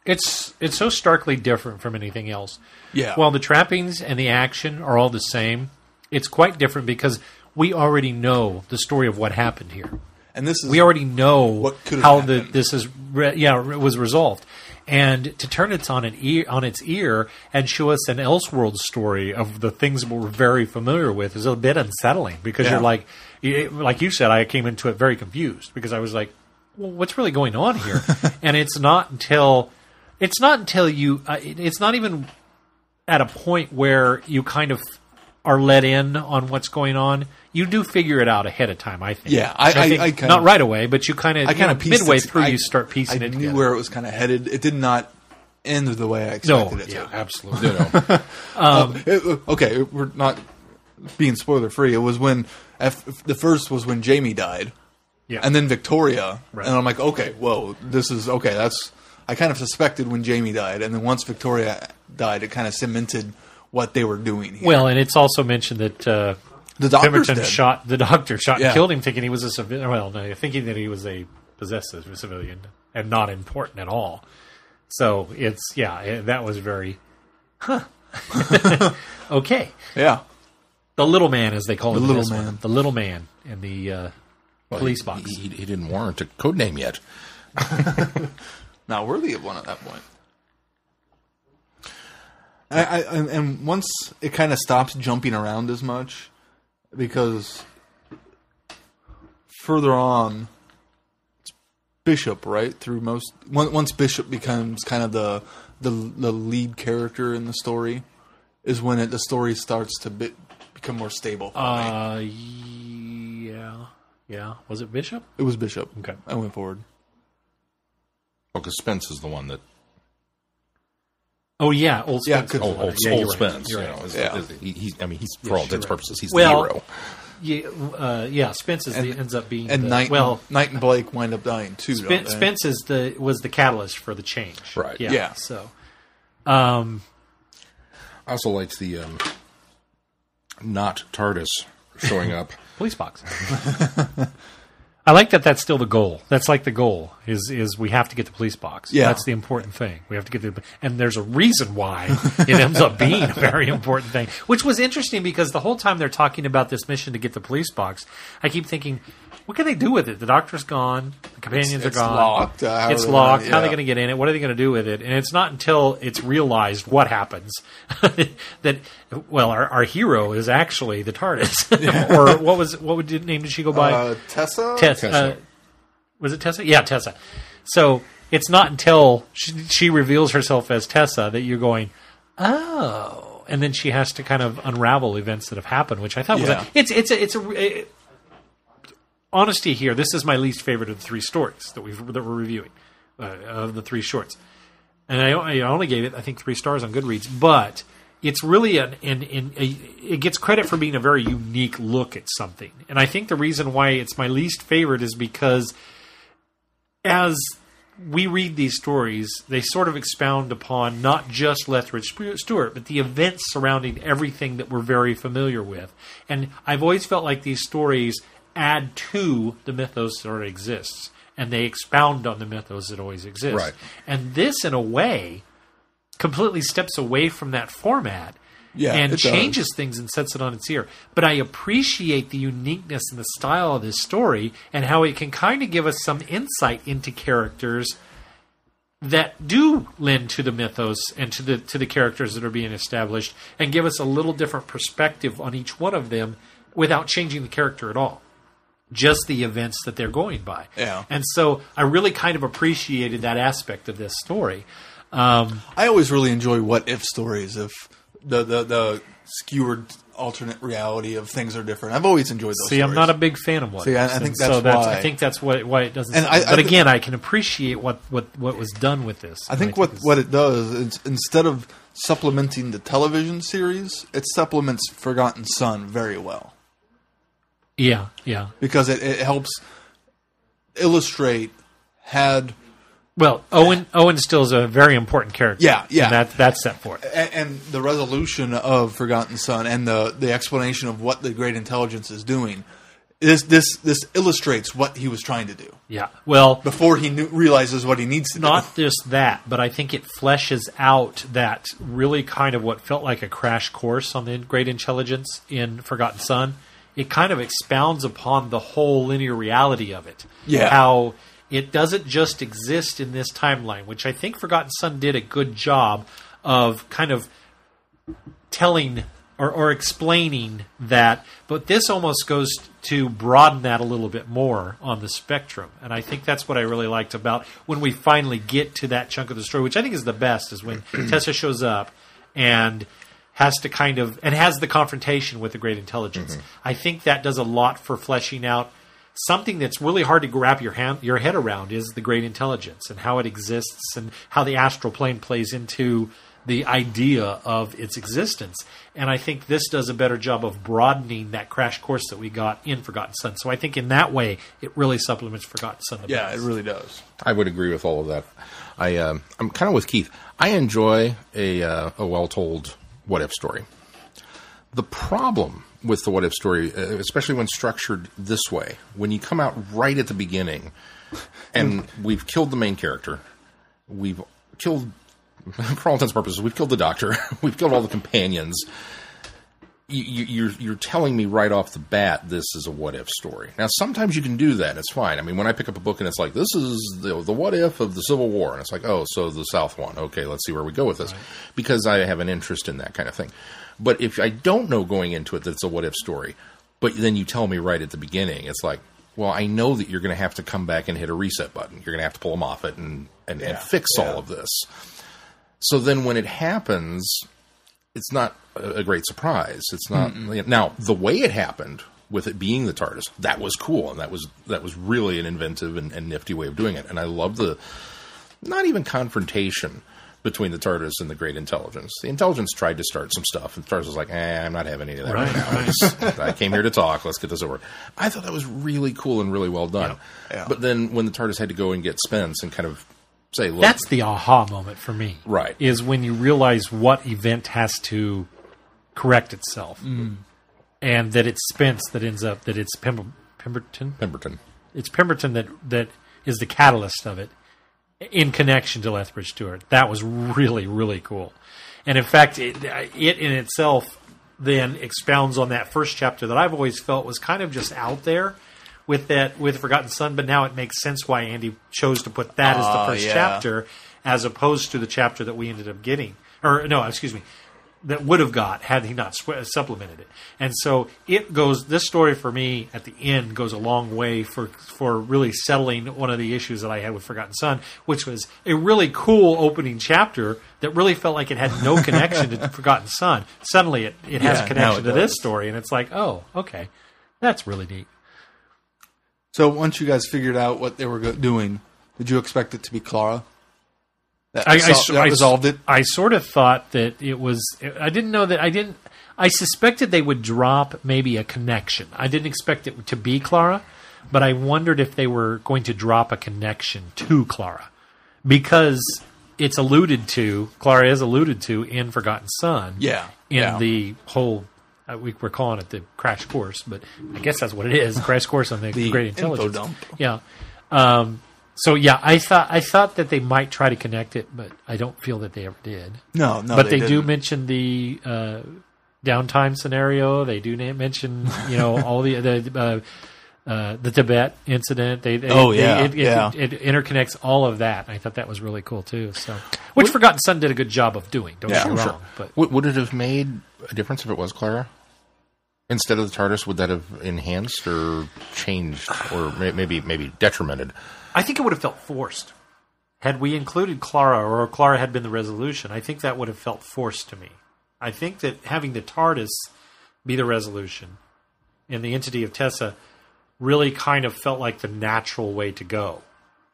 it's it's so starkly different from anything else. Yeah. While the trappings and the action are all the same, it's quite different because we already know the story of what happened here. And this is We already know how the this is re- yeah it was resolved, and to turn it on an ear on its ear and show us an Elseworld story of the things we're very familiar with is a bit unsettling because Yeah. you're like you- like you said I came into it very confused because I was like well, what's really going on here and it's not until it's not until you uh, it- it's not even at a point where you kind of are let in on what's going on. You do figure it out ahead of time, I think. Yeah, I- I- think I kind not right away, but you kind of I kind of pieced midway through I- you start piecing I it knew together. where it was kind of headed. It did not end the way I no, expected it yeah, to. absolutely. Know, Um, It- okay, we're not being spoiler free. It was when F, the first was when Jamie died, Yeah. and then Victoria, Right. and I'm like, okay, whoa, this is okay. That's I kind of suspected when Jamie died, and then once Victoria died, it kind of cemented what they were doing here. well, and it's also mentioned that uh, the doctor shot the doctor shot Yeah. and killed him, thinking he was a civilian. Well, no, thinking that he was a possessive civilian and not important at all. So it's yeah, it, that was very, huh. okay. Yeah, The little man, as they call him, The in little this one. man. the little man in the uh, Well, police he- box. He, he didn't warrant a code name yet. not worthy of one at that point. I, I and, and once it kind of stops jumping around as much, because further on, it's Bishop right through most. Once Bishop becomes kind of the the the lead character in the story, is when it the story starts to bit, become more stable. For me. Uh, yeah, yeah. Was it Bishop? It was Bishop. okay. I went forward. Well, because Spence is the one that Oh yeah, old Yeah, Spence. is good- the old, old, Yeah, old right. Spence. You're You know, is, Yeah. is- he, he's, I mean, he's for all you're intents right. purposes, he's Well, the hero. Yeah, uh, yeah. Spence is the, ends up being And the, Knight, well. Knight and Blake wind up dying too. don't Spence. Spence is the was the catalyst for the change. Right. Yeah. Yeah. So, um, I also liked the um, not TARDIS showing up. police box. I like that. That's still the goal. That's like the goal is is we have to get the police box. Yeah. that's the important thing. We have to get the and there's a reason why it ends up being a very important thing, which was interesting because the whole time they're talking about this mission to get the police box, I keep thinking, what can they do with it? The doctor's gone, the companions it's are gone, locked, uh, it's locked. gonna- How are they going to get in it? What are they going to do with it? And it's not until it's realized what happens that well, our, our hero is actually the TARDIS, or what was what would, name did she go by? Uh, Tessa. Tessa. Tessa. Uh, was it Tessa? Yeah, Tessa. So it's not until she, she reveals herself as Tessa that you're going, oh, and then she has to kind of unravel events that have happened, which I thought was a, it's it's a, it's a, a- honesty here. This is my least favorite of the three stories that we that we're reviewing uh, of the three shorts, and I, I only gave it I think three stars on Goodreads, but. It's really an, an, an a, it gets credit for being a very unique look at something, and I think the reason why it's my least favorite is because as we read these stories, they sort of expound upon not just Lethbridge Stewart, but the events surrounding everything that we're very familiar with. And I've always felt like these stories add to the mythos that already exists, and they expound on the mythos that always exists. Right. And this, in a way, completely steps away from that format Yeah, and it does. changes things and sets it on its ear. But I appreciate the uniqueness and the style of this story and how it can kind of give us some insight into characters that do lend to the mythos and to the to the characters that are being established and give us a little different perspective on each one of them without changing the character at all. Just the events that they're going by. Yeah. And so I really kind of appreciated that aspect of this story. Um, I always really enjoy what if stories of the the, the skewered alternate reality of things are different. I've always enjoyed those. See, I'm not a big fan of what. See, I- I think that's so that's I think that's why why it doesn't. And I- I but think- again, I can appreciate what what what was done with this. I think what what it does is instead of supplementing the television series, it supplements Forgotten Son very well yeah yeah. because it, it helps illustrate had Well, Owen Owen still is a very important character. Yeah, yeah. And that that's set for it. and, and the resolution of Forgotten Son and the the explanation of what the great intelligence is doing this this this illustrates what he was trying to do Yeah. Well, before he knew, realizes what he needs to not just that, but I think it fleshes out that really kind of what felt like a crash course on the great intelligence in Forgotten Son. It kind of expounds upon the whole linear reality of it. Yeah. How it doesn't just exist in this timeline, which I think Forgotten Son did a good job of kind of telling or, or explaining that, but this almost goes to broaden that a little bit more on the spectrum. And I think that's what I really liked about when we finally get to that chunk of the story, which I think is the best, is when Tessa shows up and has to kind of and has the confrontation with the great intelligence. I think that does a lot for fleshing out something that's really hard to grab your hand your head around is the great intelligence and how it exists and how the astral plane plays into the idea of its existence. And I think this does a better job of broadening that crash course that we got in Forgotten Son. So I think in that way it really supplements Forgotten Son. The yeah best. it really does I would agree with all of that. I um, I'm kind of with Keith. I enjoy a uh, a well told what if story. The problem with the what if story, uh, especially when structured this way, when you come out right at the beginning, and we've killed the main character, we've killed, for all intents and purposes, we've killed the doctor, we've killed all the companions. You, you, you're you're telling me right off the bat this is a what if story. Now sometimes you can do that. It's fine. I mean, when I pick up a book and it's like this is the the what if of the Civil War, and it's like oh, so the South won. Okay, let's see where we go with this, because I have an interest in that kind of thing. But if I don't know going into it that it's a what if story, but then you tell me right at the beginning, it's like, well, I know that you're going to have to come back and hit a reset button. You're going to have to pull them off it and and, and fix yeah. all of this. So then when it happens, it's not a, great surprise. It's not now the way it happened with it being the TARDIS. That was cool, and that was that was really an inventive and, and nifty way of doing it. And I love the not even confrontation between the TARDIS and the Great Intelligence. The Intelligence tried to start some stuff, and the TARDIS was like, eh, "I'm not having any of that right, now. I, just- I came here to talk. Let's get this over." I thought that was really cool and really well done. Yeah. But then when the TARDIS had to go and get Spence and kind of say, "Look, That's the aha moment for me. Right. Is when you realize what event has to correct itself. Mm. And that it's Spence that ends up that it's Pember- Pemberton. Pemberton." It's Pemberton that that is the catalyst of it in connection to Lethbridge Stewart. That was really really cool. And in fact, it, it in itself then expounds on that first chapter that I've always felt was kind of just out there with that with Forgotten Son, but now it makes sense why Andy chose to put that as the Ah, first yeah. chapter as opposed to the chapter that we ended up getting. Or no, excuse me, that would have got had he not supplemented it. And so it goes. This story for me at the end goes a long way for for really settling one of the issues that I had with Forgotten Son, which was a really cool opening chapter that really felt like it had no connection to Forgotten Son. Suddenly, it it has Yeah, a connection to this story, and it's like, oh, okay, that's really neat. So once you guys figured out what they were go- doing did you expect it to be Clara that, I, I, that I- resolved it I sort of thought that it was. I didn't know that. I didn't. I suspected they would drop maybe a connection. I didn't expect it to be Clara, but I wondered if they were going to drop a connection to Clara because it's alluded to. Clara is alluded to in Forgotten Son. Yeah, In yeah. the whole. Uh, we, we're calling it the crash course, but I guess that's what it is. Crash course on the, The great info intelligence. dump. Yeah. Um, so yeah, I thought I thought that they might try to connect it, but I don't feel that they ever did. no no but they, do didn't. mention the uh, downtime scenario. They do mention you know all the the uh, uh, the Tibet incident. They, they Oh, yeah, it, it, yeah. it, interconnects all of that. I thought that was really cool too. So, which Forgotten Son did a good job of doing. Don't Yeah, get me sure. wrong, but Would, would it have made a difference if it was Clara? Instead of the TARDIS, would that have enhanced or changed or maybe maybe detrimented? I think it would have felt forced. Had we included Clara or Clara had been the resolution, I think that would have felt forced to me. I think that having the TARDIS be the resolution and the entity of Tessa really kind of felt like the natural way to go.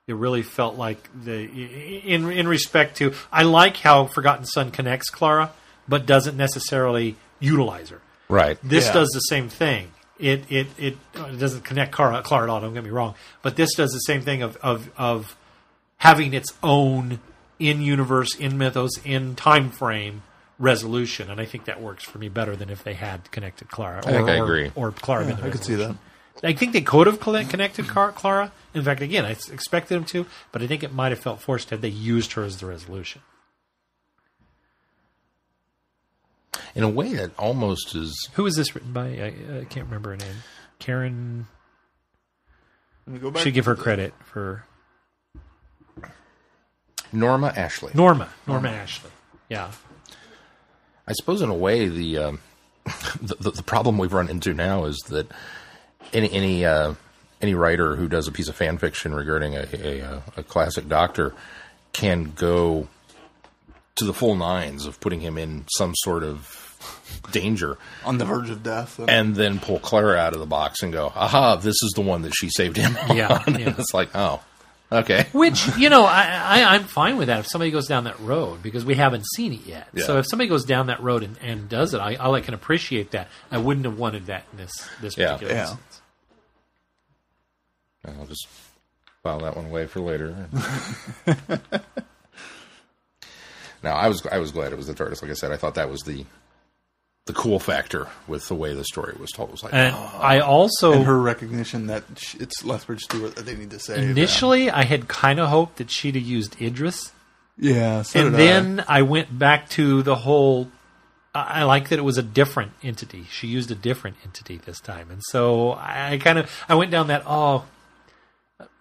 It really felt like the in in respect to I like how Forgotten Son connects Clara, but doesn't necessarily utilize her. Right. This Yeah. does the same thing. It it it, it doesn't connect Clara, Clara at all. Don't get me wrong, but this does the same thing of of of having its own in universe, in mythos, in time frame resolution, and I think that works for me better than if they had connected Clara. Or, think I agree. Or Clara. being the I could see that. I think they could have connected Clara. In fact, again, I expected them to, but I think it might have felt forced had they used her as the resolution. In a way that almost is Who is this written by? I, I can't remember her name. Karen. Let me go back Should give her credit for Norma Ashley. Norma. Norma Ashley. Yeah. I suppose in a way the, um, the, the the problem we've run into now is that any any uh, any writer who does a piece of fan fiction regarding a, a, a classic Doctor can go to the full nines of putting him in some sort of danger, on the verge of death. And, and then pull Clara out of the box and go, "Aha! This is the one that she saved him." Yeah, on." yeah. And it's like, oh, okay. Which you know, I, I I'm fine with that if somebody goes down that road because we haven't seen it yet. Yeah. So if somebody goes down that road and, and does it, I, I can appreciate that. I wouldn't have wanted that in this this Yeah. particular Yeah. instance. I'll just file that one away for later. now, I was I was glad it was the TARDIS. Like I said, I thought that was the the cool factor with the way the story was told. It was like, And oh, I also and her recognition that sh- it's Lethbridge Stewart that they need to say. initially I had kind of hoped that she'd have used Idris, yeah. So and did then I. went back to the whole. I I like that it was a different entity. She used a different entity this time, and so I kind of I went down that oh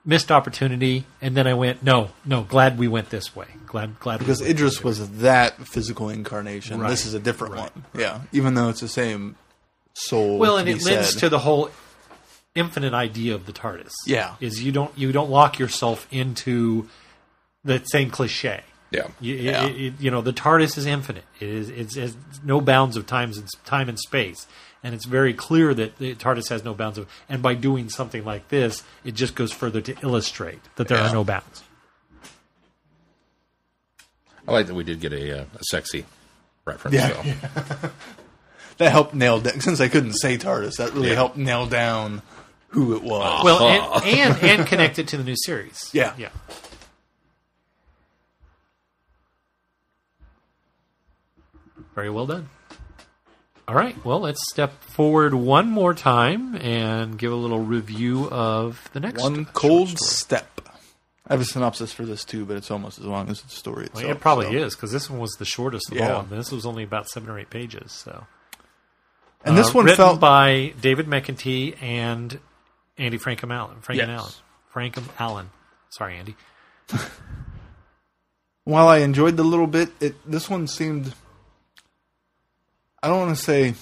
missed opportunity, and then I went no no glad we went this way. Glad glad because went Idris was that physical incarnation. Right. This is a different Right. one. Yeah, even though it's the same soul. well, and it lends said. to the whole infinite idea of the TARDIS. Yeah. is you don't you don't lock yourself into the same cliche. yeah, You, Yeah. it- it- you know, the TARDIS is infinite. It is it's, it's no bounds of times and time and space, and it's very clear that the TARDIS has no bounds of. And by doing something like this, it just goes further to illustrate that there Yeah. are no bounds. I like that we did get a, uh, a sexy reference. Yeah. though. that helped nail down. Since I couldn't say TARDIS, that really Yeah. helped nail down who it was. Well, and, and and connect it to the new series. Yeah. yeah. Very well done. All right. Well, let's step forward one more time and give a little review of the next one cold step. I have a synopsis for this too, but it's almost as long as the story itself. Well, it probably so. is because this one was the shortest of Yeah. all. This was only about seven or eight pages. So, And this Uh, one written felt by David McIntee and Andy Frankham Allen. Frankham Yes. Allen. Frankham Allen. Sorry, Andy. while I enjoyed the little bit, it this one seemed I don't want to say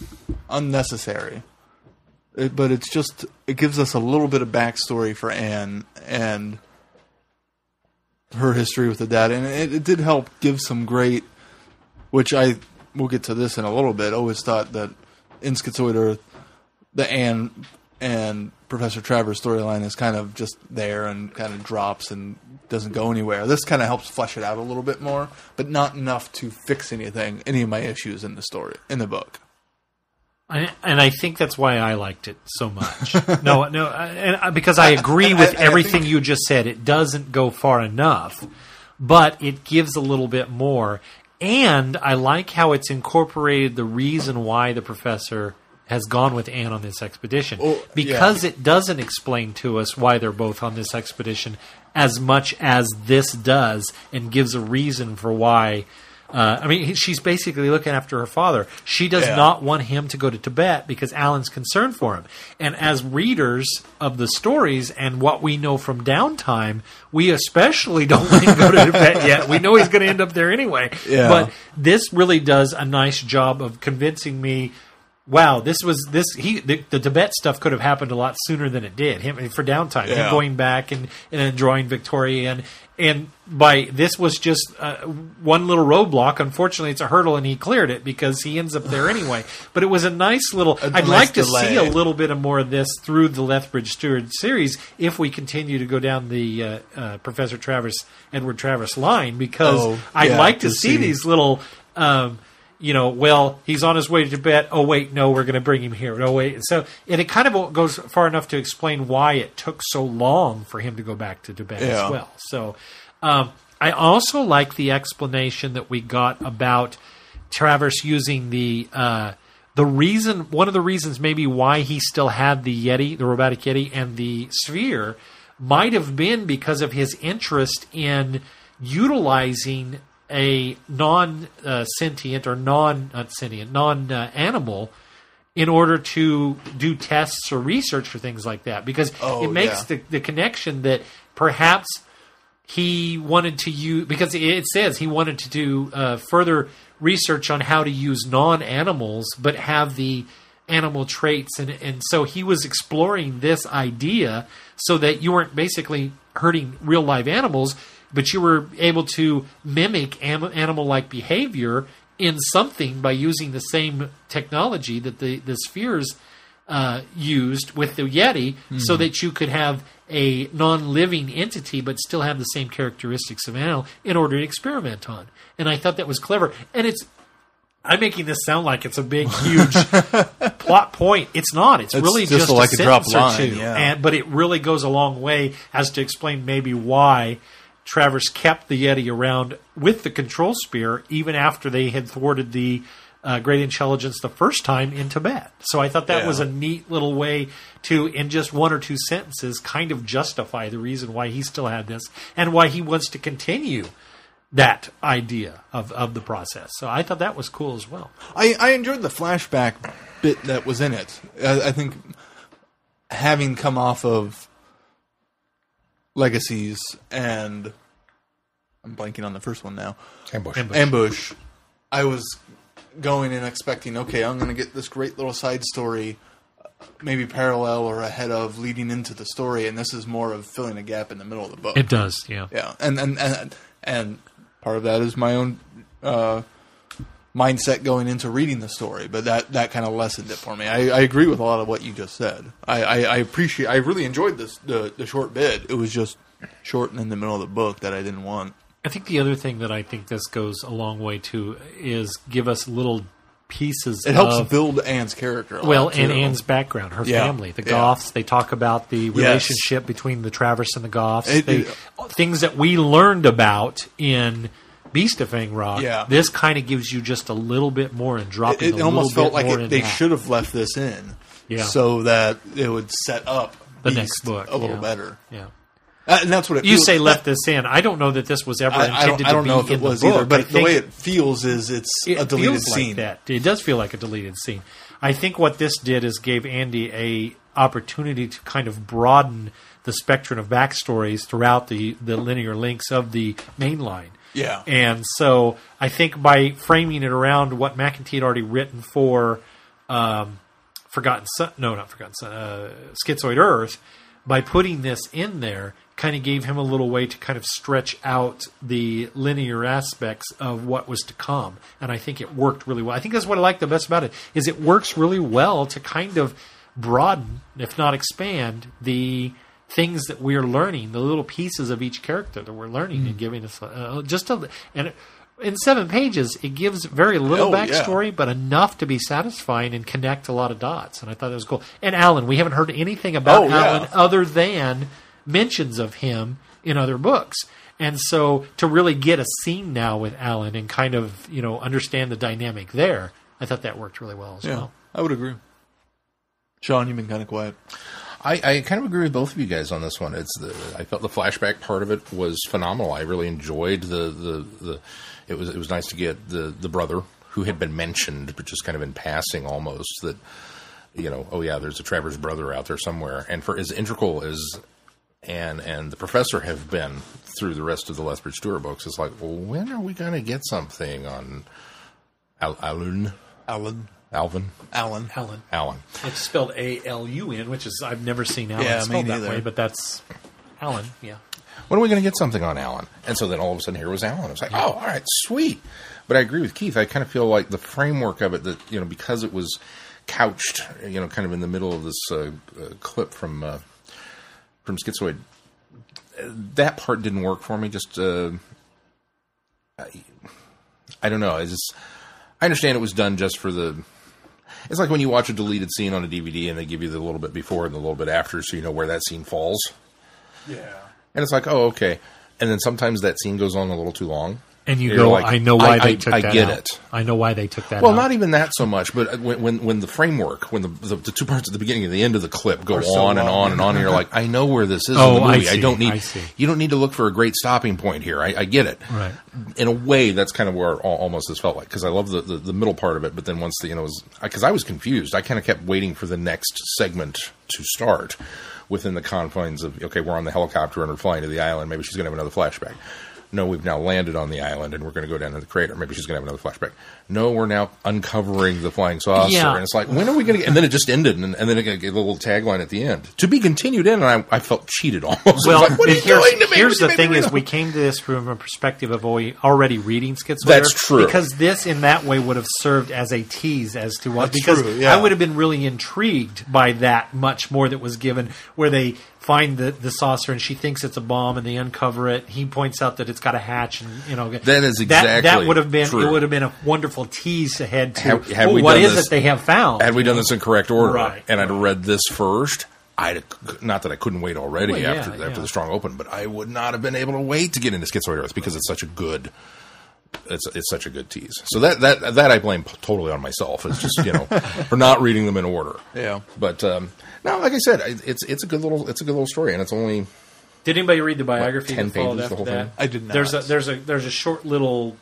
unnecessary, it, but it's just it gives us a little bit of backstory for Anne and her history with the dad, and it, it did help give some great. Which I we'll get to this in a little bit. Always thought that in Schizoid Earth, the Anne and Professor Travers storyline is kind of just there and kind of drops and doesn't go anywhere. This kind of helps flesh it out a little bit more, but not enough to fix anything, any of my issues in the story, in the book. I, and I think that's why I liked it so much. no, no, I- and I- because I agree with everything you just said. It doesn't go far enough, but it gives a little bit more. And I like how it's incorporated the reason why the professor has gone with Anne on this expedition Oh, yeah. because it doesn't explain to us why they're both on this expedition as much as this does, and gives a reason for why. Uh, I mean, she's basically looking after her father. She does Yeah. not want him to go to Tibet because Alan's concerned for him. And as readers of the stories and what we know from downtime, we especially don't want him to go to Tibet yet. We know he's going to end up there anyway. Yeah. But this really does a nice job of convincing me. Wow, this was this he the, the Tibet stuff could have happened a lot sooner than it did. Him for downtime, him going back and and drawing Victoria and and by this was just uh, one little roadblock. Unfortunately, it's a hurdle, and he cleared it because he ends up there anyway. But it was a nice little. I'd nice like to delay. see a little bit of more of this through the Lethbridge Stewart series if we continue to go down the uh, uh, Professor Travers Edward Travers line because Oh, I'd yeah, like to, to see, see. these little. Um, you know, well, he's on his way to Tibet. Oh wait, no, we're going to bring him here. Oh wait, so and it kind of goes far enough to explain why it took so long for him to go back to Tibet Yeah. as well. So, um, I also like the explanation that we got about Travers using the uh, the reason, one of the reasons maybe why he still had the Yeti, the robotic Yeti, and the sphere might have been because of his interest in utilizing a non uh, sentient or non sentient, non uh, animal in order to do tests or research for things like that because Oh, it makes yeah. the, the connection that perhaps he wanted to use because it says he wanted to do uh, further research on how to use non-animals but have the animal traits and and so he was exploring this idea so that you weren't basically hurting real live animals but you were able to mimic am- animal like behavior in something by using the same technology that the the spheres uh, used with the Yeti, so that you could have a non-living entity but still have the same characteristics of animal in order to experiment on. And I thought that was clever. And it's I'm making this sound like it's a big, huge plot point. It's not. It's, It's really just just, like a a drop line, yeah. And but it really goes a long way as to explain maybe why Travers kept the Yeti around with the control sphere even after they had thwarted the uh, great intelligence the first time in Tibet. So I thought that Yeah. was a neat little way to, in just one or two sentences, kind of justify the reason why he still had this and why he wants to continue that idea of, of the process. So I thought that was cool as well. I, I enjoyed the flashback bit that was in it. I, I think having come off of Legacies and I'm blanking on the first one now. Ambush. Ambush. Ambush. I was going and expecting, okay, I'm going to get this great little side story, uh, maybe parallel or ahead of leading into the story, and this is more of filling a gap in the middle of the book. It does, yeah. Yeah, and and and and part of that is my own uh, mindset going into reading the story, but that that kind of lessened it for me. I, I agree with a lot of what you just said. I, I, I appreciate. I really enjoyed this the the short bit. It was just short and in the middle of the book that I didn't want. I think the other thing that I think this goes a long way to is give us little pieces It helps of build Anne's character. Well, too. and Anne's background, her Yeah, family, the yeah. Goths. They talk about the relationship between the Travers and the Goths. It- they, it- things that we learned about in Beast of Fang Rock. Yeah. This kind of gives you just a little bit more and dropping It, it almost felt like it, they that. should have left this in, Yeah. so that it would set up The Beast next book, a little yeah. better. Yeah. Uh, and that's what it You feels- say left this in. I don't know that this was ever I, I intended don't, I don't to know be if it was book. either, but the way it feels is it's it a deleted scene. that. It does feel like a deleted scene. I think what this did is gave Andy a opportunity to kind of broaden the spectrum of backstories throughout the, the linear links of the main line. Yeah. And so I think by framing it around what McIntee had already written for um, Forgotten no, not Forgotten uh, Schizoid Earth, by putting this in there, kind of gave him a little way to kind of stretch out the linear aspects of what was to come. And I think it worked really well. I think that's what I like the best about it is it works really well to kind of broaden, if not expand, the things that we're learning, the little pieces of each character that we're learning, and giving us uh, just a and. In seven pages, it gives very little Oh, yeah. backstory, but enough to be satisfying and connect a lot of dots. And I thought that was cool. And Alan, we haven't heard anything about Oh, yeah. Alan other than mentions of him in other books. And so to really get a scene now with Alan and kind of, you know, understand the dynamic there, I thought that worked really well as Yeah, well. I would agree. Sean, you've been kind of quiet. I, I kind of agree with both of you guys on this one. It's the I felt the flashback part of it was phenomenal. I really enjoyed the the, the it was it was nice to get the the brother who had been mentioned, but just kind of in passing almost that you know oh yeah there's a Travers brother out there somewhere, and for as integral as Anne and the professor have been through the rest of the Lethbridge Stewart books, it's like well when are we going to get something on Al- Alun Alan. Alvin Alan. Alan. Alan? It's spelled A L U N, which is I've never seen Alan Yeah, me spelled that neither. way, but that's Alan. Yeah. when are we going to get something on Alan? And so then all of a sudden here was Alan. I was like, oh, all right, sweet. But I agree with Keith. I kind of feel like the framework of it that, you know, because it was couched, you know, kind of in the middle of this uh, uh, clip from uh, from Schizoid, uh, that part didn't work for me. Just, uh, I, I don't know. I just, I understand it was done just for the. It's like when you watch a deleted scene on a DVD and they give you the little bit before and the little bit after, so you know where that scene falls. Yeah. And it's like, oh, okay. And then sometimes that scene goes on a little too long. And you go, like, I know why I- they I- took I that get out. it. I know why they took that Well, out. not even that so much, but when when, when the framework, when the, the the two parts at the beginning and the end of the clip go so on and on and on, and you're like, I know where this is Oh, in the oh, I movie. I, see, don't need I you don't need to look for a great stopping point here. I, I get it. Right. In a way, that's kind of where almost this felt like because I love the, the the middle part of it, but then once the you know because I was confused, I kind of kept waiting for the next segment to start within the confines of okay, we're on the helicopter and we're flying to the island. Maybe she's going to have another flashback. No, we've now landed on the island and we're going to go down to the crater. Maybe she's going to have another flashback. No, we're now uncovering the flying saucer. Yeah. And it's like, when are we going to get? And then it just ended, and, and then it got a little tagline at the end. To be continued in, and I, I felt cheated almost. Well, like, what are you here's, doing to me? here's the thing: is we came to this from a perspective of oh, already reading Schizoid. That's true. Because this, in that way, would have served as a tease as to what. That's because true, yeah. I would have been really intrigued by that much more that was given, where they find the, the saucer and she thinks it's a bomb, and they uncover it. He points out that it's got a hatch, and you know That is that, that would have been true. it would have been a wonderful tease ahead to Had- had oh, we what done is this- it they have found. Had we done this in correct order, Right, and I'd read this first, I'd not that I couldn't wait already Well, yeah, after after yeah. the strong open, but I would not have been able to wait to get into Schizoid Earth because it's such a good. It's, it's such a good tease. So that that that I blame totally on myself. It's just you know for not reading them in order. Yeah. But um, no, like I said, it's it's a good little it's a good little story, and it's only Did anybody read the biography 10 that followed pages, the after whole that? thing? I did not. There's a there's a there's a short little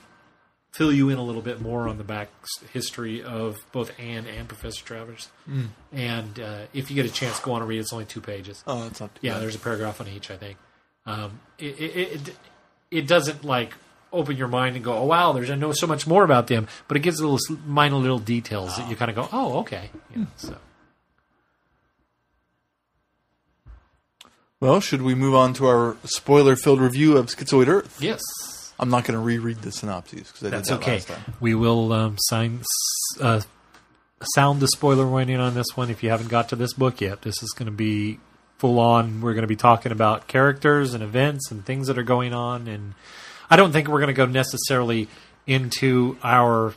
fill you in a little bit more on the back history of both Anne and Professor Travers. Hmm. And uh, if you get a chance, go on and read. it. It's only two pages. Oh, that's not. Yeah, bad. there's a paragraph on each. I think um, it, it, it it doesn't like open your mind and go, oh wow, there's I know so much more about them, but it gives little minor little details that you kind of go, oh okay. Yeah, so Well, should we move on to our spoiler-filled review of Schizoid Earth? yes. I'm not going to reread the synopses because I That's did that okay. last time. We will um, sign, uh, sound the spoiler warning on this one. If you haven't got to this book yet, this is going to be full on. We're going to be talking about characters and events and things that are going on. And I don't think we're going to go necessarily into our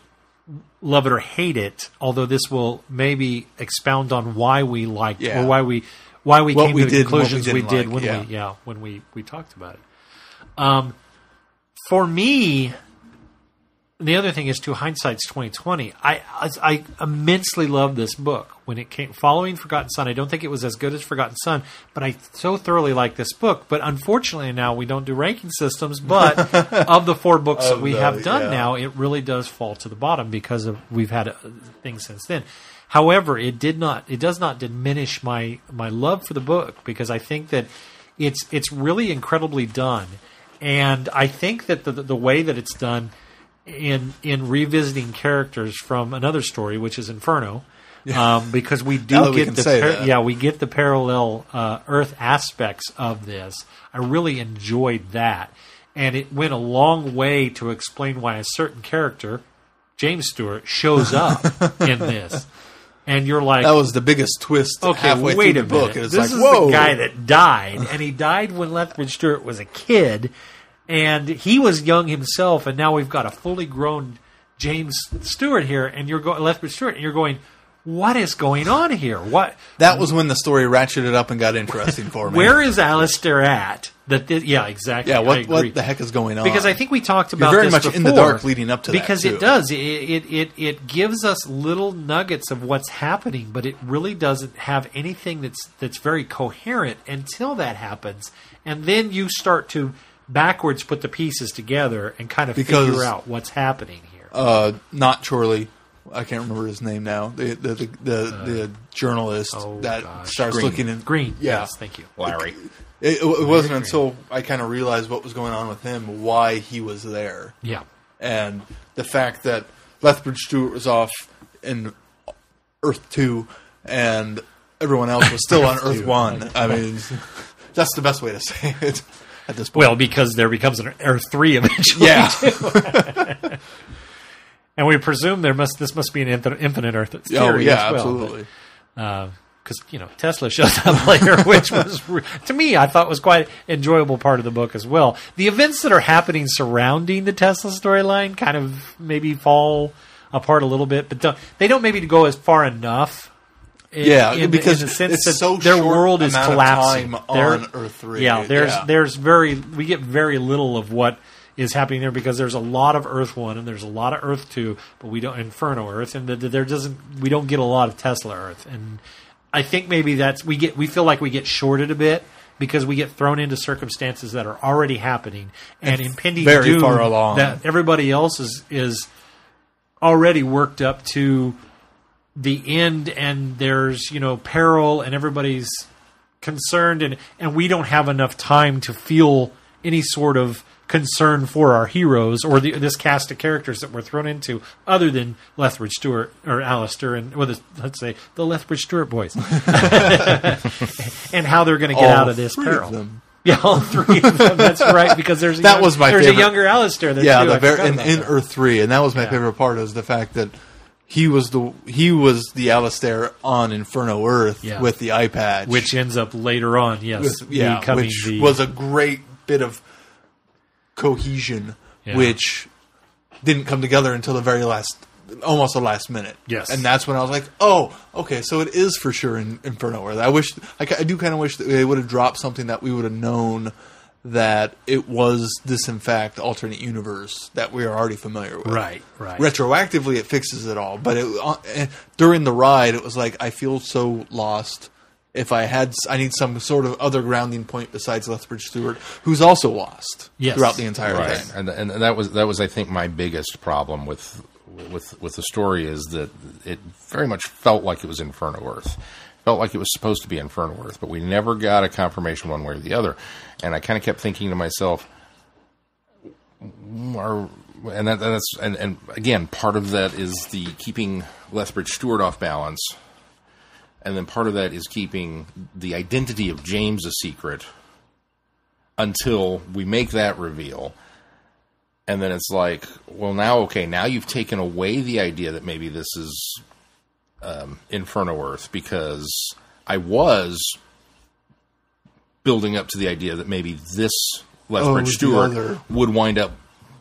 love it or hate it. Although this will maybe expound on why we liked Yeah. or why we why we What came we to the did we conclusions we, didn't did like, when yeah. we yeah when we we talked about it. Um, for me, the other thing is to hindsight's twenty twenty. I, I immensely love this book when it came following Forgotten Son. I don't think it was as good as Forgotten Son, but I so thoroughly like this book. But unfortunately, now we don't do ranking systems. But of the four books that we the- have done yeah. now, it really does fall to the bottom because of we've had uh, things since then. However, it did not. It does not diminish my my love for the book because I think that it's it's really incredibly done, and I think that the the way that it's done in in revisiting characters from another story, which is Inferno, um, because we do that we get the par- yeah we get the parallel uh, Earth aspects of this. I really enjoyed that, and it went a long way to explain why a certain character, James Stewart, shows up in this. And you're like, That was the biggest twist okay, halfway wait through a the book. minute. It's this like, is whoa. the guy that died, and he died when Lethbridge Stewart was a kid, and he was young himself, and now we've got a fully grown James Stewart here, and you're going Lethbridge Stewart, and you're going, what is going on here? What? that was when the story ratcheted up and got interesting for me. Where is Alistair at? That yeah, exactly. Yeah, what what the heck is going on? because I think we talked about very this much in the dark leading up to that, because it does it, it it it gives us little nuggets of what's happening, but it really doesn't have anything that's that's very coherent until that happens, and then you start to backwards put the pieces together and kind of Because- figure out what's happening here. uh, not Chorley. I can't remember his name now. The the the, the, the journalist oh, that gosh. starts Green. looking in Green, Yeah, yes, thank you. Larry. it, it wasn't until I kind of realized what was going on with him, why he was there, Yeah, and the fact that Lethbridge Stewart was off in Earth Two, and everyone else was still on Earth One. I mean, that's the best way to say it at this point. well, because there becomes an Earth three eventually. yeah, and we presume there must this must be an infinite, infinite Earth theory oh yeah, as well. absolutely. because uh, you know Tesla shows up later, which was to me I thought was quite enjoyable part of the book as well. The events that are happening surrounding the Tesla storyline kind of maybe fall apart a little bit, but don't, they don't maybe go as far enough. In- Yeah, in, because in the sense it's that so their short world is collapsing There- on Earth 3. Yeah, there's Yeah. there's very we get very little of what is happening there because there's a lot of Earth One and there's a lot of Earth Two, but we don't Inferno Earth, and the, the- there doesn't we don't get a lot of Tesla Earth, and I think maybe that's we get we feel like we get shorted a bit because we get thrown into circumstances that are already happening and impending very doom far along. that everybody else is is already worked up to the end and there's you know peril and everybody's concerned and and we don't have enough time to feel any sort of concern for our heroes or the, this cast of characters that we're thrown into other than Lethbridge Stewart or Alistair and well, the, let's say the Lethbridge Stewart boys and how they're going to get All out of this peril of yeah all three of them that's right because there's That young- was my there's favorite. a younger Alistair there yeah, too. the forgot in, in. Earth Three, and that was my Yeah. favorite part is the fact that he was the he was the Alistair on Inferno Earth Yeah. with the eye patch, which ends up later on yes with, yeah, which the was a great bit of cohesion, Yeah. which didn't come together until the very last, almost the last minute. Yes. and that's when I was like, oh, okay, so it is for sure in Inferno Earth. I wish, I, I do kind of wish that they would have dropped something that we would have known that it was this in fact alternate universe that we are already familiar with. Right, right. Retroactively, it fixes it all, but it, uh, eh, during the ride, it was like I feel so lost. If I had, I need some sort of other grounding point besides Lethbridge Stewart, who's also lost Yes. throughout the entire right thing. and, and that was that was i think my biggest problem with with with the story is that it very much felt like it was inferno earth felt like it was supposed to be Inferno Earth, but we never got a confirmation one way or the other and i kind of kept thinking to myself "Mm, are and that, that's and, and again part of that is the keeping lethbridge stewart off balance and then part of that is keeping the identity of james a secret until we make that reveal. And then it's like, well, now, okay, now you've taken away the idea that maybe this is um, Inferno Earth because I was building up to the idea that maybe this Lethbridge Oh, the Stewart would wind up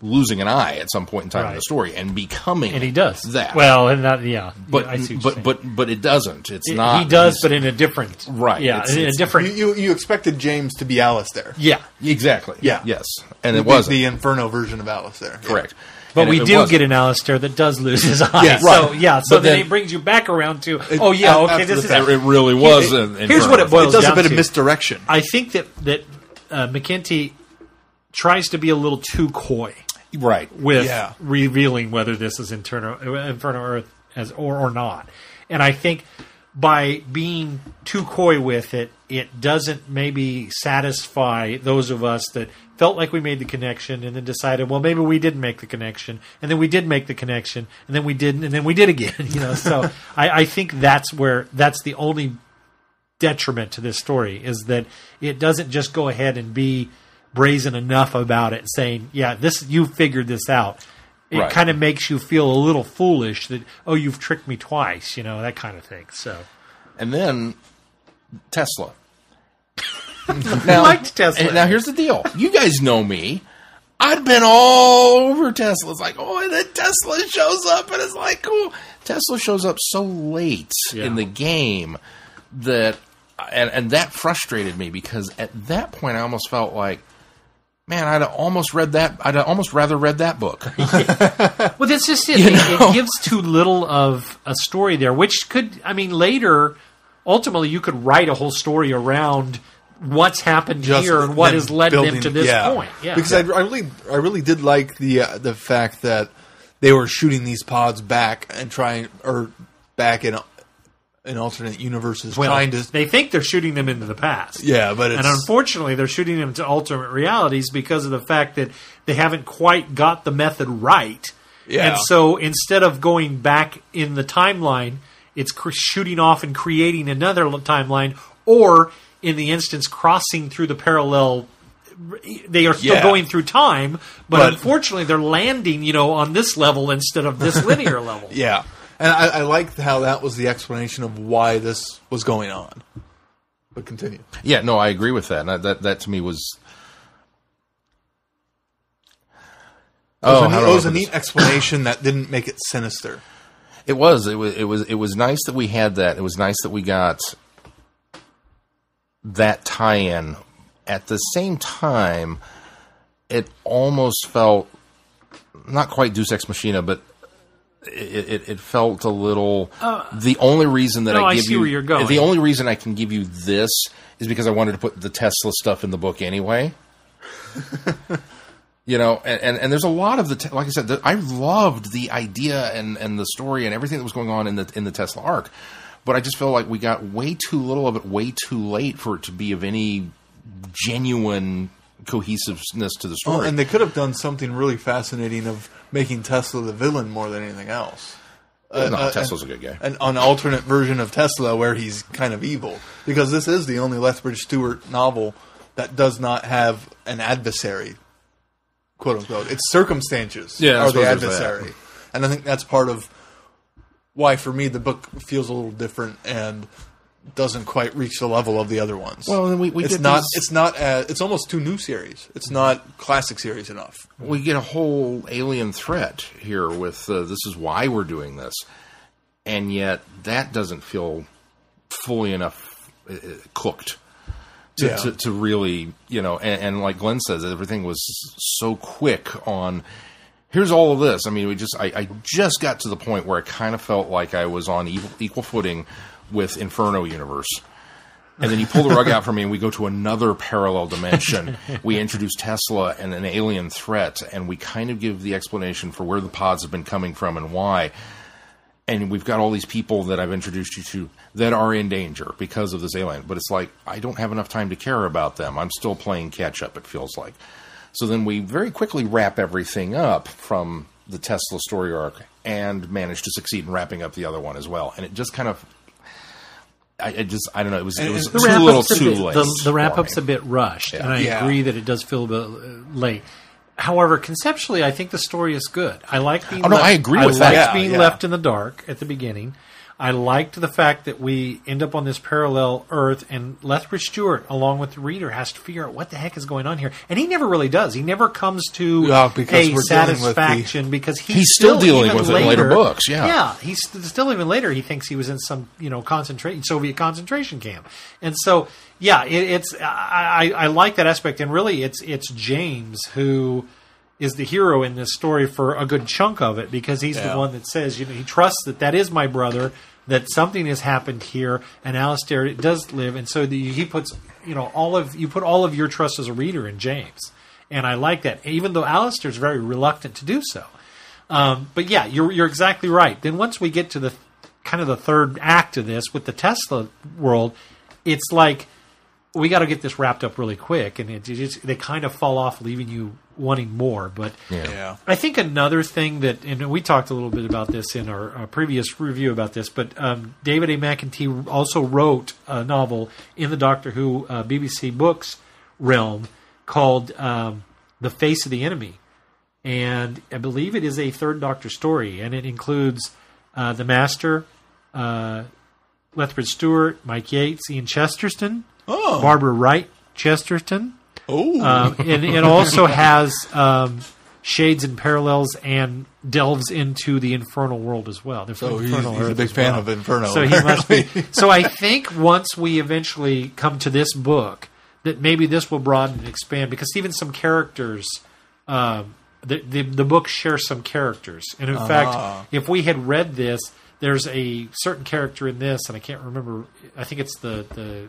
losing an eye at some point in time in the story and becoming and he does that. well and that yeah but I see but but but it doesn't. It's It- not. he does but in a different Right, yeah it's- in a different You, you you expected James to be Alice there yeah exactly. Yeah. Yes, and it was the Inferno version of Alistair. correct. But And we it- it do get an Alistair that does lose his eye. Yeah, so right. yeah, so But then, then- it brings you back around to oh yeah, okay, the this is fact. It really was. an here's what it Inferno. boils It does down a bit of misdirection. I think that that uh, McIntee tries to be a little too coy Right. with Yeah. revealing whether this is Inferno, Inferno Earth as or or not. And I think by being too coy with it, it doesn't maybe satisfy those of us that felt like we made the connection and then decided, well, maybe we didn't make the connection, and then we did make the connection, and then we didn't, and then we did again. You know, so I, I think that's where that's the only detriment to this story is that it doesn't just go ahead and be brazen enough about it, saying, "Yeah, this you figured this out." It Right. kind of makes you feel a little foolish that, "Oh, you've tricked me twice," you know, that kind of thing. So And then Tesla. I liked Tesla. Now here's the deal. You guys know me. I'd been all over Tesla. It's like, oh, and then Tesla shows up, and it's like, oh, Tesla shows up so late Yeah. in the game that, and and that frustrated me because at that point I almost felt like, man, I'd almost read that. I'd almost rather read that book. Well, that's just it. You it gives too little of a story there, which could, I mean, later, ultimately, you could write a whole story around what's happened Just here and what has led them to this yeah. point. Yeah, because I, I really, I really did like the uh, the fact that they were shooting these pods back and trying, or back in in alternate universes, well, trying to. they think they're shooting them into the past. Yeah, but it's and unfortunately, they're shooting them to alternate realities because of the fact that they haven't quite got the method right. Yeah. And so instead of going back in the timeline, it's cr- shooting off and creating another l- timeline, or in the instance, crossing through the parallel. They are still Yeah. going through time, but, But- unfortunately, they're landing, you know, on this level instead of this linear level. yeah, and I, I liked how that was the explanation of why this was going on. But continue. yeah, no, I agree with that. And that, that that to me was. It was, Oh, a, neat, it was a neat explanation that didn't make it sinister. It was. It was. It was. It was nice that we had that. It was nice that we got that tie-in. At the same time, it almost felt not quite Deus Ex Machina, but it, it, it felt a little. the only reason that Uh, no, I I give see you where you're going. the only reason I can give you this is because I wanted to put the Tesla stuff in the book anyway. you know, and, and, and there's a lot of the te- like I said, the, I loved the idea and, and the story and everything that was going on in the in the Tesla arc, but I just felt like we got way too little of it, way too late for it to be of any genuine cohesiveness to the story. Well, and they could have done something really fascinating of making Tesla the villain more than anything else. no, uh, Tesla's a good guy. An, an alternate version of Tesla where he's kind of evil. Because this is the only Lethbridge Stewart novel that does not have an adversary, quote unquote. It's circumstances Yeah, are the suppose there's that. adversary. And I think that's part of why, for me, the book feels a little different and doesn't quite reach the level of the other ones. Well, then we- we it's not. these- It's not. As, it's almost two new series. It's not classic series enough. we get a whole alien threat here with uh, this is why we're doing this, and yet that doesn't feel fully enough uh, uh, cooked to, Yeah. to, to really, you know, and, and like Glenn says, everything was so quick on. Here's all of this. I mean, we just, I, I just got to the point where I kind of felt like I was on equal, equal footing with Inferno Universe. And then you pull the rug out from me, and we go to another parallel dimension. we introduce Tesla and an alien threat, and we kind of give the explanation for where the pods have been coming from and why. And we've got all these people that I've introduced you to that are in danger because of this alien. But it's like, I don't have enough time to care about them. I'm still playing catch up, it feels like. So then we very quickly wrap everything up from the Tesla story arc and manage to succeed in wrapping up the other one as well. And it just kind of. I, I just I don't know. It was it was too little too bit- late. The, the wrap up's me. a bit rushed, and I Yeah. agree that it does feel a bit uh, late. However, conceptually, I think the story is good. I like being. Oh, no, left, I agree I with that. liked Yeah, being yeah. left in the dark at the beginning. I liked the fact that we end up on this parallel Earth, and Lethbridge Stewart, along with the reader, has to figure out what the heck is going on here. And he never really does. He never comes to Yeah, because a we're dealing the- satisfaction because he's, He's still dealing even with it in later books, yeah. yeah, he's still even later. He thinks he was in some you know concentration Soviet concentration camp, and so yeah, it, it's I, I, I like that aspect, and really it's it's James who is the hero in this story for a good chunk of it because he's Yeah. the one that says you know he trusts that that is my brother that something has happened here and Alistair does live and so the, he puts you know all of you put all of your trust as a reader in James and I like that even though Alistair's very reluctant to do so um, but yeah, you're you're exactly right. Then once we get to the kind of the third act of this with the Tesla world, it's like we got to get this wrapped up really quick, and it, it just, they kind of fall off, leaving you wanting more. But Yeah. I think another thing that, and we talked a little bit about this in our, our previous review about this, but um, David A. McIntee also wrote a novel in the Doctor Who uh, BBC Books realm called um, "The Face of the Enemy." and I believe it is a third Doctor story, and it includes uh, the Master, uh, Lethbridge Stewart, Mike Yates, Ian Chesterton, Oh. Barbara Wright Chesterton, Oh. um, and it also has um, shades and parallels and delves into the infernal world as well. The so he's, infernal he's a big fan well. of Inferno. So he must be. So I think once we eventually come to this book, that maybe this will broaden and expand because even some characters, um, the, the the book shares some characters, and in Ah. fact, if we had read this, there's a certain character in this, and I can't remember. I think it's the the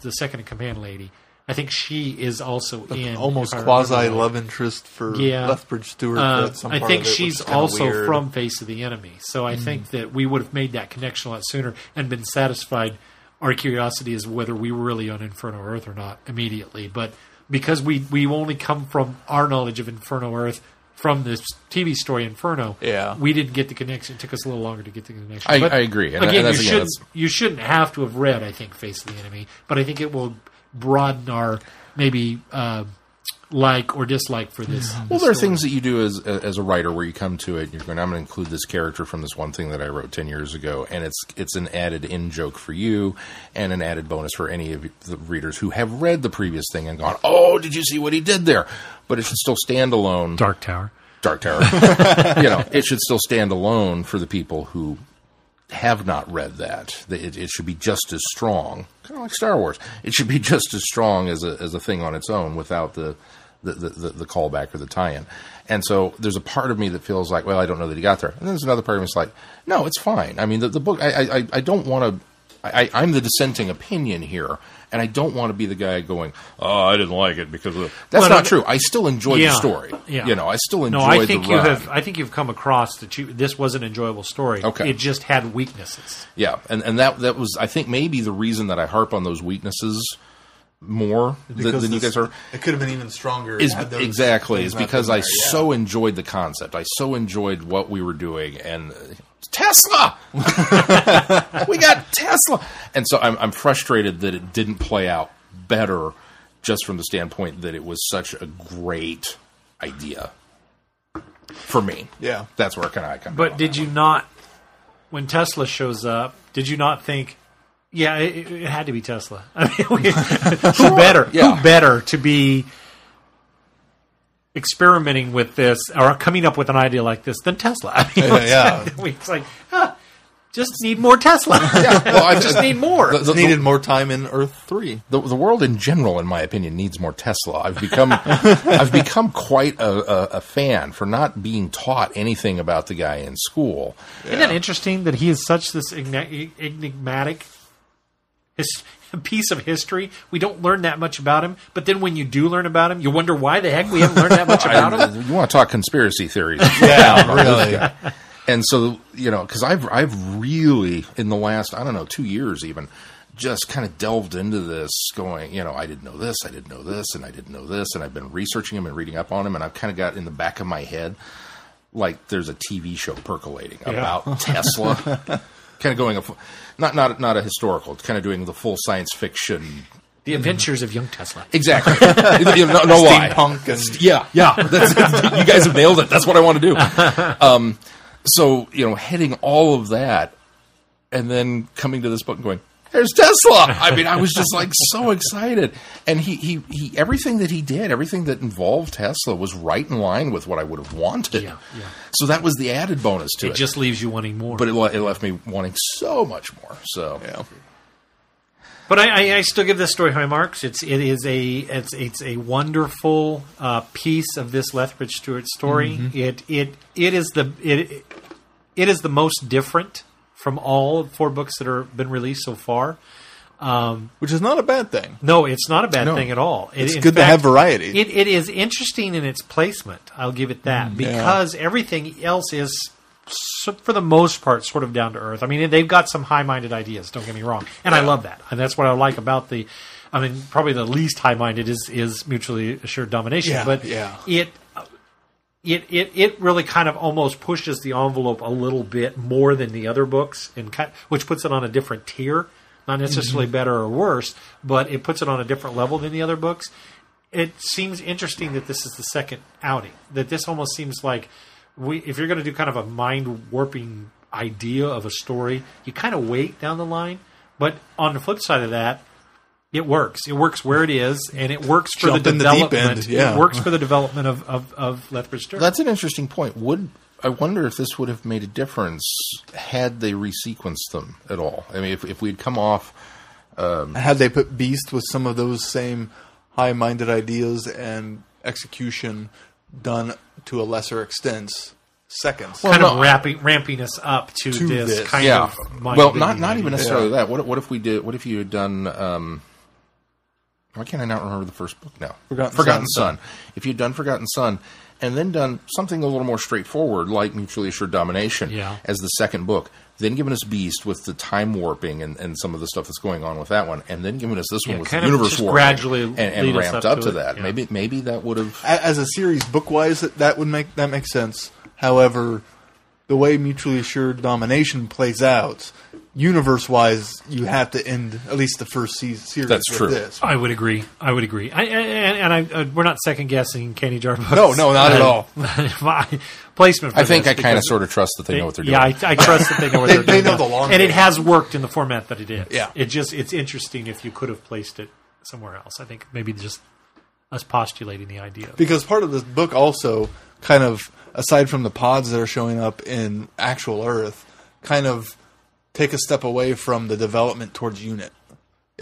the second in command lady. I think she is also in Almost if I remember quasi love interest for Yeah. Lethbridge Stewart. Uh, some I think it, she's also weird. from Face of the Enemy. So I think that we would have made that connection a lot sooner and been satisfied. Our curiosity is whether we were really on Inferno Earth or not immediately. But because we, we only come from our knowledge of Inferno Earth from this TV story Inferno, Yeah. we didn't get the connection. It took us a little longer to get the connection. I- But I agree. And- again, that's- you, shouldn't, you shouldn't have to have read, I think, Face of the Enemy. But I think it will broaden our maybe uh, like or dislike for this. Well, there are things that you do as as a writer where you come to it and you're going, I'm going to include this character from this one thing that I wrote ten years ago, and it's it's an added in joke for you and an added bonus for any of the readers who have read the previous thing and gone, Oh, did you see what he did there? But it should still stand alone. Dark Tower. Dark Tower. you know, it should still stand alone for the people who have not read that. It, it should be just as strong, kind of like Star Wars. It should be just as strong as a as a thing on its own, without the the, the, the, callback or the tie-in. And so there's a part of me that feels like, well, I don't know that he got there. And then there's another part of me that's like, no, it's fine. I mean, the, the book, I, I, I don't want to, I, I'm the dissenting opinion here, and I don't want to be the guy going, oh, I didn't like it because of that's Well, not no, true. I still enjoyed Yeah, the story. yeah. You know, I still enjoyed No, I think the you run. have. I think you've come across that you, this was an enjoyable story. Okay. it just had weaknesses. Yeah, and and that that was I think maybe the reason that I harp on those weaknesses more than, Because than you guys are It could have been even stronger. is had those exactly things is because been I there, yeah. so enjoyed the concept. I so enjoyed what we were doing and uh, Tesla. we got Tesla, and so I'm, I'm frustrated that it didn't play out better, just from the standpoint that it was such a great idea for me. Yeah. that's where kind of I come. But did you not, when Tesla shows up, did you not think, yeah, it, it had to be Tesla? I mean, we- who better? Yeah. Who better to be experimenting with this or coming up with an idea like this than Tesla? I mean, Yeah, it's, it's like, huh, just need more Tesla. well, I just need more. The, the- needed more time in Earth three. the, the world in general, in my opinion, needs more Tesla. I've become I've become quite a, a, a fan for not being taught anything about the guy in school. Isn't that interesting that he is such this enigma- enigmatic his, piece of history? We don't learn that much about him, but then when you do learn about him, you wonder why the heck we haven't learned that much about I- him. you want to talk conspiracy theories? Yeah, really. And so you know, because I've I've really in the last I don't know two years even just kind of delved into this, going you know I didn't know this, I didn't know this, and I didn't know this, and I've been researching him and reading up on him, and I've kind of got in the back of my head like there's a TV show percolating about Tesla, kind of going a fu- not not not a historical, It's kind of doing the full science fiction. The Adventures of Young Tesla. Exactly. You know, no, lie. Steampunk and Yeah, yeah. You guys have nailed it. That's what I want to do. Um, so you know, hitting all of that, and then coming to this book and going, "There's Tesla." I mean, I was just like so excited, and he he he. Everything that he did, everything that involved Tesla, was right in line with what I would have wanted. Yeah, yeah. So that was the added bonus to it. It just leaves you wanting more. but it, it left me wanting so much more. So yeah. But I, I, I still give this story high marks. It's it is a it's it's a wonderful uh, piece of this Lethbridge Stewart story. It it it is the it it is the most different from all four books that are been released so far. Um, Which is not a bad thing. No, it's not a bad No. thing at all. It- It's in good to have variety. It, it is interesting in its placement. I'll give it that mm, because everything else is, so- for the most part, sort of down to earth. I mean, they've got some high-minded ideas. Don't get me wrong, and I love that. And that's what I like about the. I mean, probably the least high-minded is is mutually assured domination. Yeah, but yeah. it. It, it, it really kind of almost pushes the envelope a little bit more than the other books, and ki- which puts it on a different tier. Not necessarily mm-hmm. better or worse, but it puts it on a different level than the other books. It seems interesting that this is the second outing. That this almost seems like we, if you're going to do kind of a mind warping idea of a story, you kind of wait down the line. But on the flip side of that, it works. It works where it is, and it works for Jump the in the deep development. end, yeah. It works for the development of of, of Lethbridge Stewart. That's an interesting point. Would I wonder if this would have made a difference had they resequenced them at all? I mean, if, if we'd come off, Had they put Beast with some of those same high-minded ideas and execution done to a lesser extent, seconds. kind Well, of no, ramping, ramping us up to, To this, this. kind yeah. of Well, not not even idea. necessarily that. What what if we did? What if you had done? Um, why can't I not remember the first book now? Forgotten Son. If you'd done Forgotten Son, and then done something a little more straightforward, like Mutually Assured Domination, Yeah. as the second book, then given us Beast with the time warping and, and some of the stuff that's going on with that one, and then given us this Yeah, one with kind the of universe just warping, gradually and, and ramped up up, to to, it, that. yeah. Maybe maybe that would have. As a series book-wise, that, that would make that makes sense. However, the way mutually assured domination plays out, universe-wise, you have to end at least the first se- series. That's with true. This. I would agree. I would agree. I, and and I, uh, we're not second guessing Candy Jar books. No, no, not at all. My placement. For I think this I kind of sort of trust that they know what they're yeah, doing. I, I trust that they know what They- they're they doing. know the long and it has worked in the format that it is. Yeah. it just it's interesting if you could have placed it somewhere else. I think maybe just us postulating the idea. because part of this book also kind of aside from the pods that are showing up in actual earth kind of take a step away from the development towards unit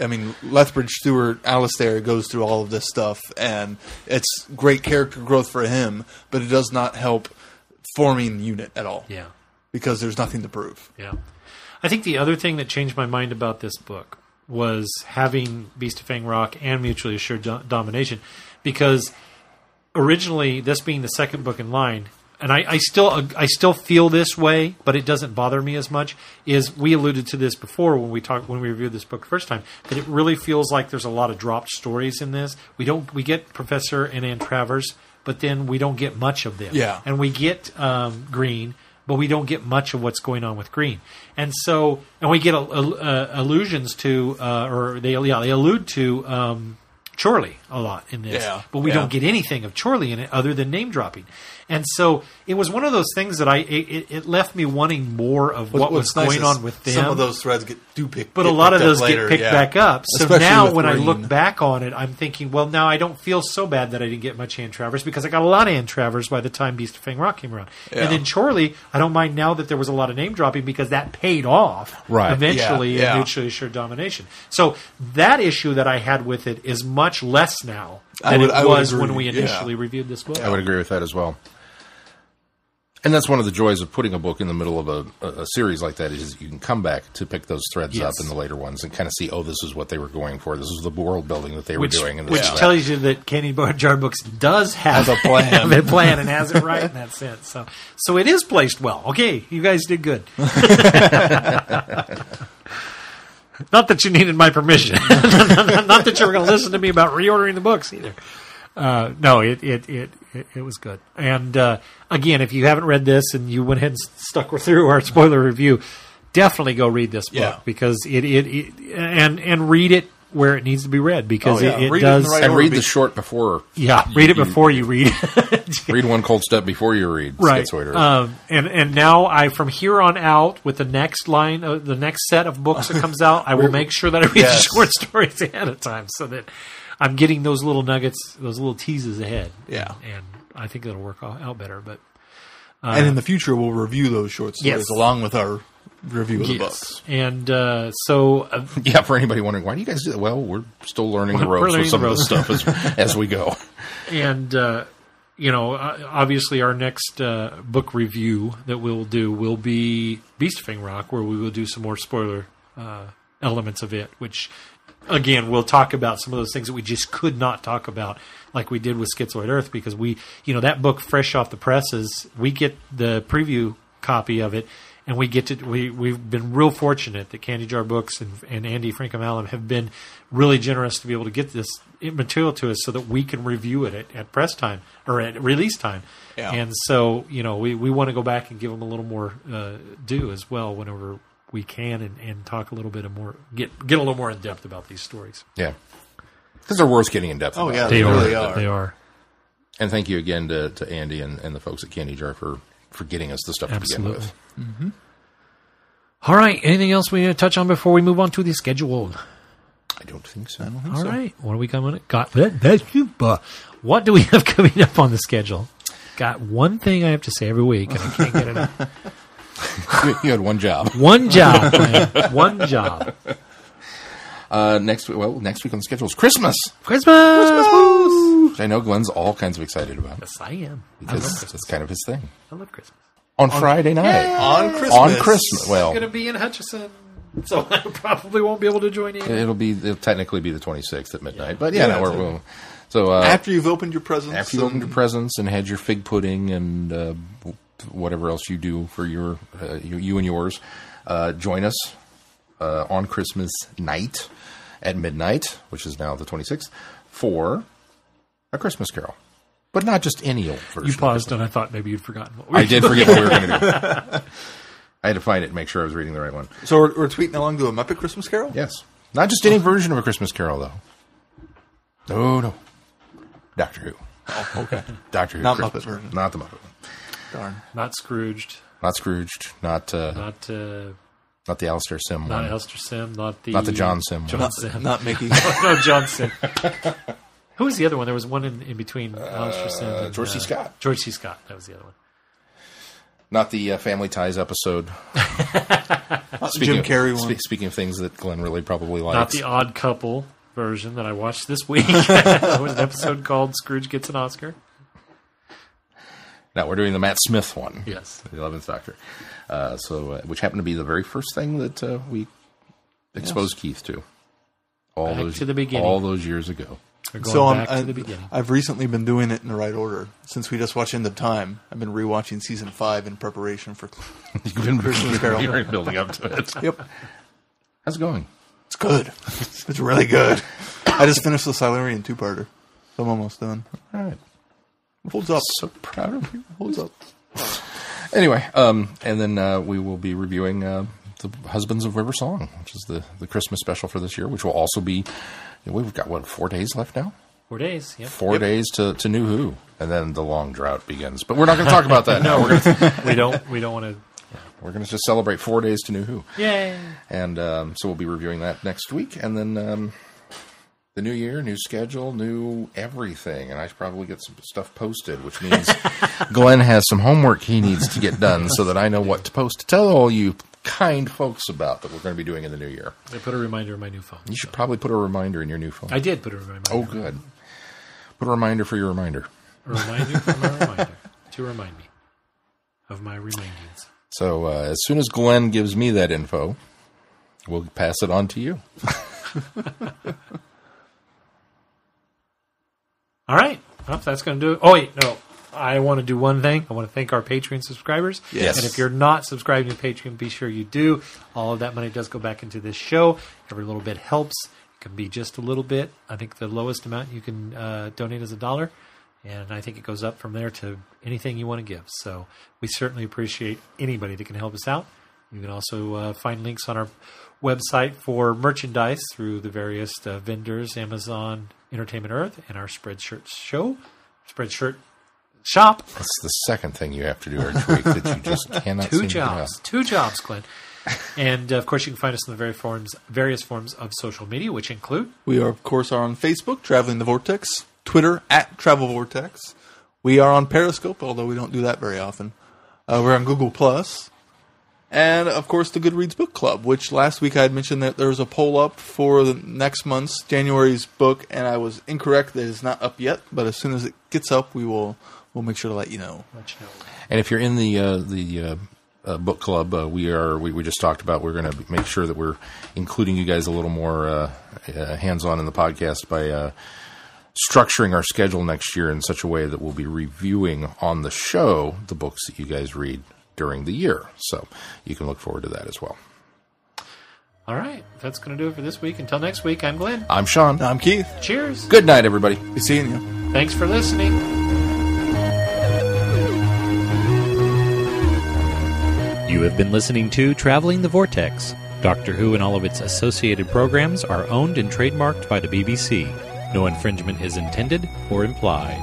I mean, Lethbridge Stewart, Alistair goes through all of this stuff, and it's great character growth for him, but it does not help forming unit at all. Yeah. Because there's nothing to prove. Yeah. I think the other thing that changed my mind about this book was having Beast of Fang Rock and Mutually Assured Domination because originally this being the second book in line and I, I still I still feel this way, but it doesn't bother me as much. Is we alluded to this before when we talked when we reviewed this book the first time that it really feels like there's a lot of dropped stories in this. We don't we get Professor and Ann Travers, but then we don't get much of them. Yeah. and we get um, Green, but we don't get much of what's going on with Green. And so, and we get uh, uh, allusions to, uh, or they yeah they allude to um, Chorley a lot in this, Yeah, but we yeah. don't get anything of Chorley in it other than name dropping. And so it was one of those things that I it, it- it left me wanting more of what was nice going is on with them. Some of those threads get do pick, But get a lot of picked up those later, get picked yeah. back up. So Especially now with when I look back on it, I'm thinking, well, now I don't feel so bad that I didn't get much Ann Travers because I got a lot of Ann Travers by the time Beast of Fang Rock came around. Yeah. And then Chorley, I don't mind now that there was a lot of name dropping because that paid off Right. eventually Yeah, yeah. in Mutually Assured Domination. So that issue that I had with it is much less now I than would- it I would was when agree, we yeah. initially reviewed this book. I would agree with that as well. And that's one of the joys of putting a book in the middle of a, a, series like that is you can come back to pick those threads Yes. up in the later ones and kind of see, oh, this is what they were going for. This is the world building that they were doing. And which tells you that Candy Bar Jar Books does have Has a plan. have a plan and has it right in that sense. So, so it is placed well. Okay, you guys did good. Not that you needed my permission. Not that you were going to listen to me about reordering the books either. Uh, no, it, it it it it was good. And uh, again, if you haven't read this and you went ahead and stuck through our spoiler review, definitely go read this book Yeah. because it, it it and and read it where it needs to be read because Oh, yeah. it, it Read it does. the right and read be- the short before. yeah, you- read it before you read. Read one cold step before you read. right. Um, and and now I from here on out with the next line, uh, the next set of books that comes out, I will make sure that I read Yes. the short stories ahead of time so that I'm getting those little nuggets, those little teases ahead. Yeah. and I think it'll work out better. But and in the future, we'll review those short stories Yes. along with our review of the books. and uh, so uh, yeah, for anybody wondering, why do you guys do that? Well, we're still learning the ropes learning with some the of this stuff as, as we go. and uh, you know, uh, obviously, our next uh, book review that we'll do will be Beast of Rock, where we will do some more spoiler uh, elements of it. Which, again, we'll talk about some of those things that we just could not talk about, like we did with Schizoid Earth, because we, you know, that book fresh off the presses, we get the preview copy of it. And we get to we we've been real fortunate that Candy Jar Books and, and Andy Frankham Allen have been really generous to be able to get this material to us so that we can review it at, at press time or at release time. Yeah. And so, you know, we, we want to go back and give them a little more uh, due as well whenever we can and, and talk a little bit of more, get get a little more in depth about these stories. Yeah. Because they're worth getting in depth Oh, about. yeah, They, They are, really are. They are. And thank you again to, to Andy and, and the folks at Candy Jar for, for getting us the stuff to begin with. Mm-hmm. All right. Anything else we need to touch on before we move on to the schedule? I don't think so. All right. What are we coming? on it? Got that, that's super. What do we have coming up on the schedule? Got one thing I have to say every week, and I can't get it out. you had one job. One job, man. One job. Uh, next, well, next week on the schedule is Christmas, Christmas. Woo! which I know Glenn's all kinds of excited about Yes, I am. I love because Christmas. it's kind of his thing. I love Christmas. On, Friday night, On Christmas. on Christmas. I'm Well, going to be in Hutchinson, so I probably won't be able to join in. it'll be it'll technically be the 26th at midnight, but yeah, Yeah, no, we're, we'll, so uh, After you've opened your presents. after you opened your and- presents and had your fig pudding and uh, whatever else you do for your uh, you, you and yours, uh, join us uh, on Christmas night at midnight, which is now the 26th, for a Christmas Carol, but not just any old version. You paused, and I thought maybe you'd forgotten. What we I did forget what we were going to do. I had to find it and make sure I was reading the right one. So we're, we're tweeting along to a Muppet Christmas Carol? Yes, not just any version of a Christmas Carol, though. No, no, Doctor Who. Oh, okay. Doctor Who. Not Christmas Muppet version. Not the Muppet one. Darn. Not Scrooged. Not Scrooged. Not uh, Not uh, not the Alastair Sim not one. Alastair Sim. Not the Not the John Sim. John Not, Sim. not Mickey. no, John Sim. Who was the other one? There was one in, in between Alastair Sim Uh, and George C. Scott. George C. Scott. That was the other one. Not the uh, Family Ties episode. Not the Jim of, Carrey one. spe- speaking of things that Glenn really probably likes. Not the Odd Couple version that I watched this week. it was an episode called Scrooge Gets an Oscar. No, we're doing the Matt Smith one. Yes. the Eleventh Doctor. Uh, so, uh, which happened to be the very first thing that uh, we exposed Keith to. All Back those to the beginning. all those years ago. Going so I'm, back I, to the beginning. I've recently been doing it in the right order. Since we just watched End of Time, I've been rewatching season five in preparation for. You've been Christmas Carol. you've building up to it. Yep, How's it going? it's good. it's really good. I just finished the Silurian two-parter. So I'm almost done. All right. Holds up. So proud of you. Holds up. Anyway, um, and then uh, we will be reviewing uh, the Husbands of River Song, which is the, the Christmas special for this year, which will also be. We've got what four days left now. Four days. Yep. Four days to, to New Who, and then the long drought begins. But we're not going to talk about that no, We're going to we don't. We don't want to. we're going to just celebrate four days to New Who, Yay! and um, so we'll be reviewing that next week, and then um, the new year, new schedule, new everything, and I should probably get some stuff posted, which means Glenn has some homework he needs to get done so that I know what to post to tell all you kind folks about that we're going to be doing in the new year. I put a reminder in my new phone. You should probably put a reminder in your new phone. I did put a reminder. oh, good. Put a reminder for your reminder. A reminder for my reminder to remind me of my remindings. So uh, as soon as Glenn gives me that info, we'll pass it on to you. All right. Well, that's going to do it. Oh, wait. No. I want to do one thing. I want to thank our Patreon subscribers. Yes. And if you're not subscribing to Patreon, be sure you do. All of that money does go back into this show. Every little bit helps. It can be just a little bit. I think the lowest amount you can uh, donate is a dollar. And I think it goes up from there to anything you want to give. So we certainly appreciate anybody that can help us out. You can also uh, find links on our website for merchandise through the various uh, vendors, Amazon, Entertainment Earth, and our Spreadshirt show, Spreadshirt shop. That's the second thing you have to do each week that you just cannot Two seem to get out. jobs, two jobs, Clint. and uh, of course, you can find us in the very forms, various forms of social media, which include We are, of course, are on Facebook, Traveling the Vortex, Twitter at Travel Vortex. We are on Periscope, although we don't do that very often. Uh, we're on Google Plus, and of course the Goodreads Book Club. Which last week I had mentioned that there was a poll up for the next month's January's book, and I was incorrect. That it's not up yet, but as soon as it gets up, we will we'll make sure to let you know. let you know. And if you're in the uh, the uh, uh, book club, uh, we are we, we just talked about. We're going to make sure that we're including you guys a little more uh, uh, hands on in the podcast by uh, structuring our schedule next year in such a way that we'll be reviewing on the show the books that you guys read during the year. So you can look forward to that as well. All right, that's going to do it for this week. Until next week, I'm Glenn. I'm Sean. I'm Keith. Cheers. Good night, everybody. Be seeing you. Thanks for listening. You have been listening to Traveling the Vortex. Doctor Who and all of its associated programs are owned and trademarked by the BBC. No infringement is intended or implied.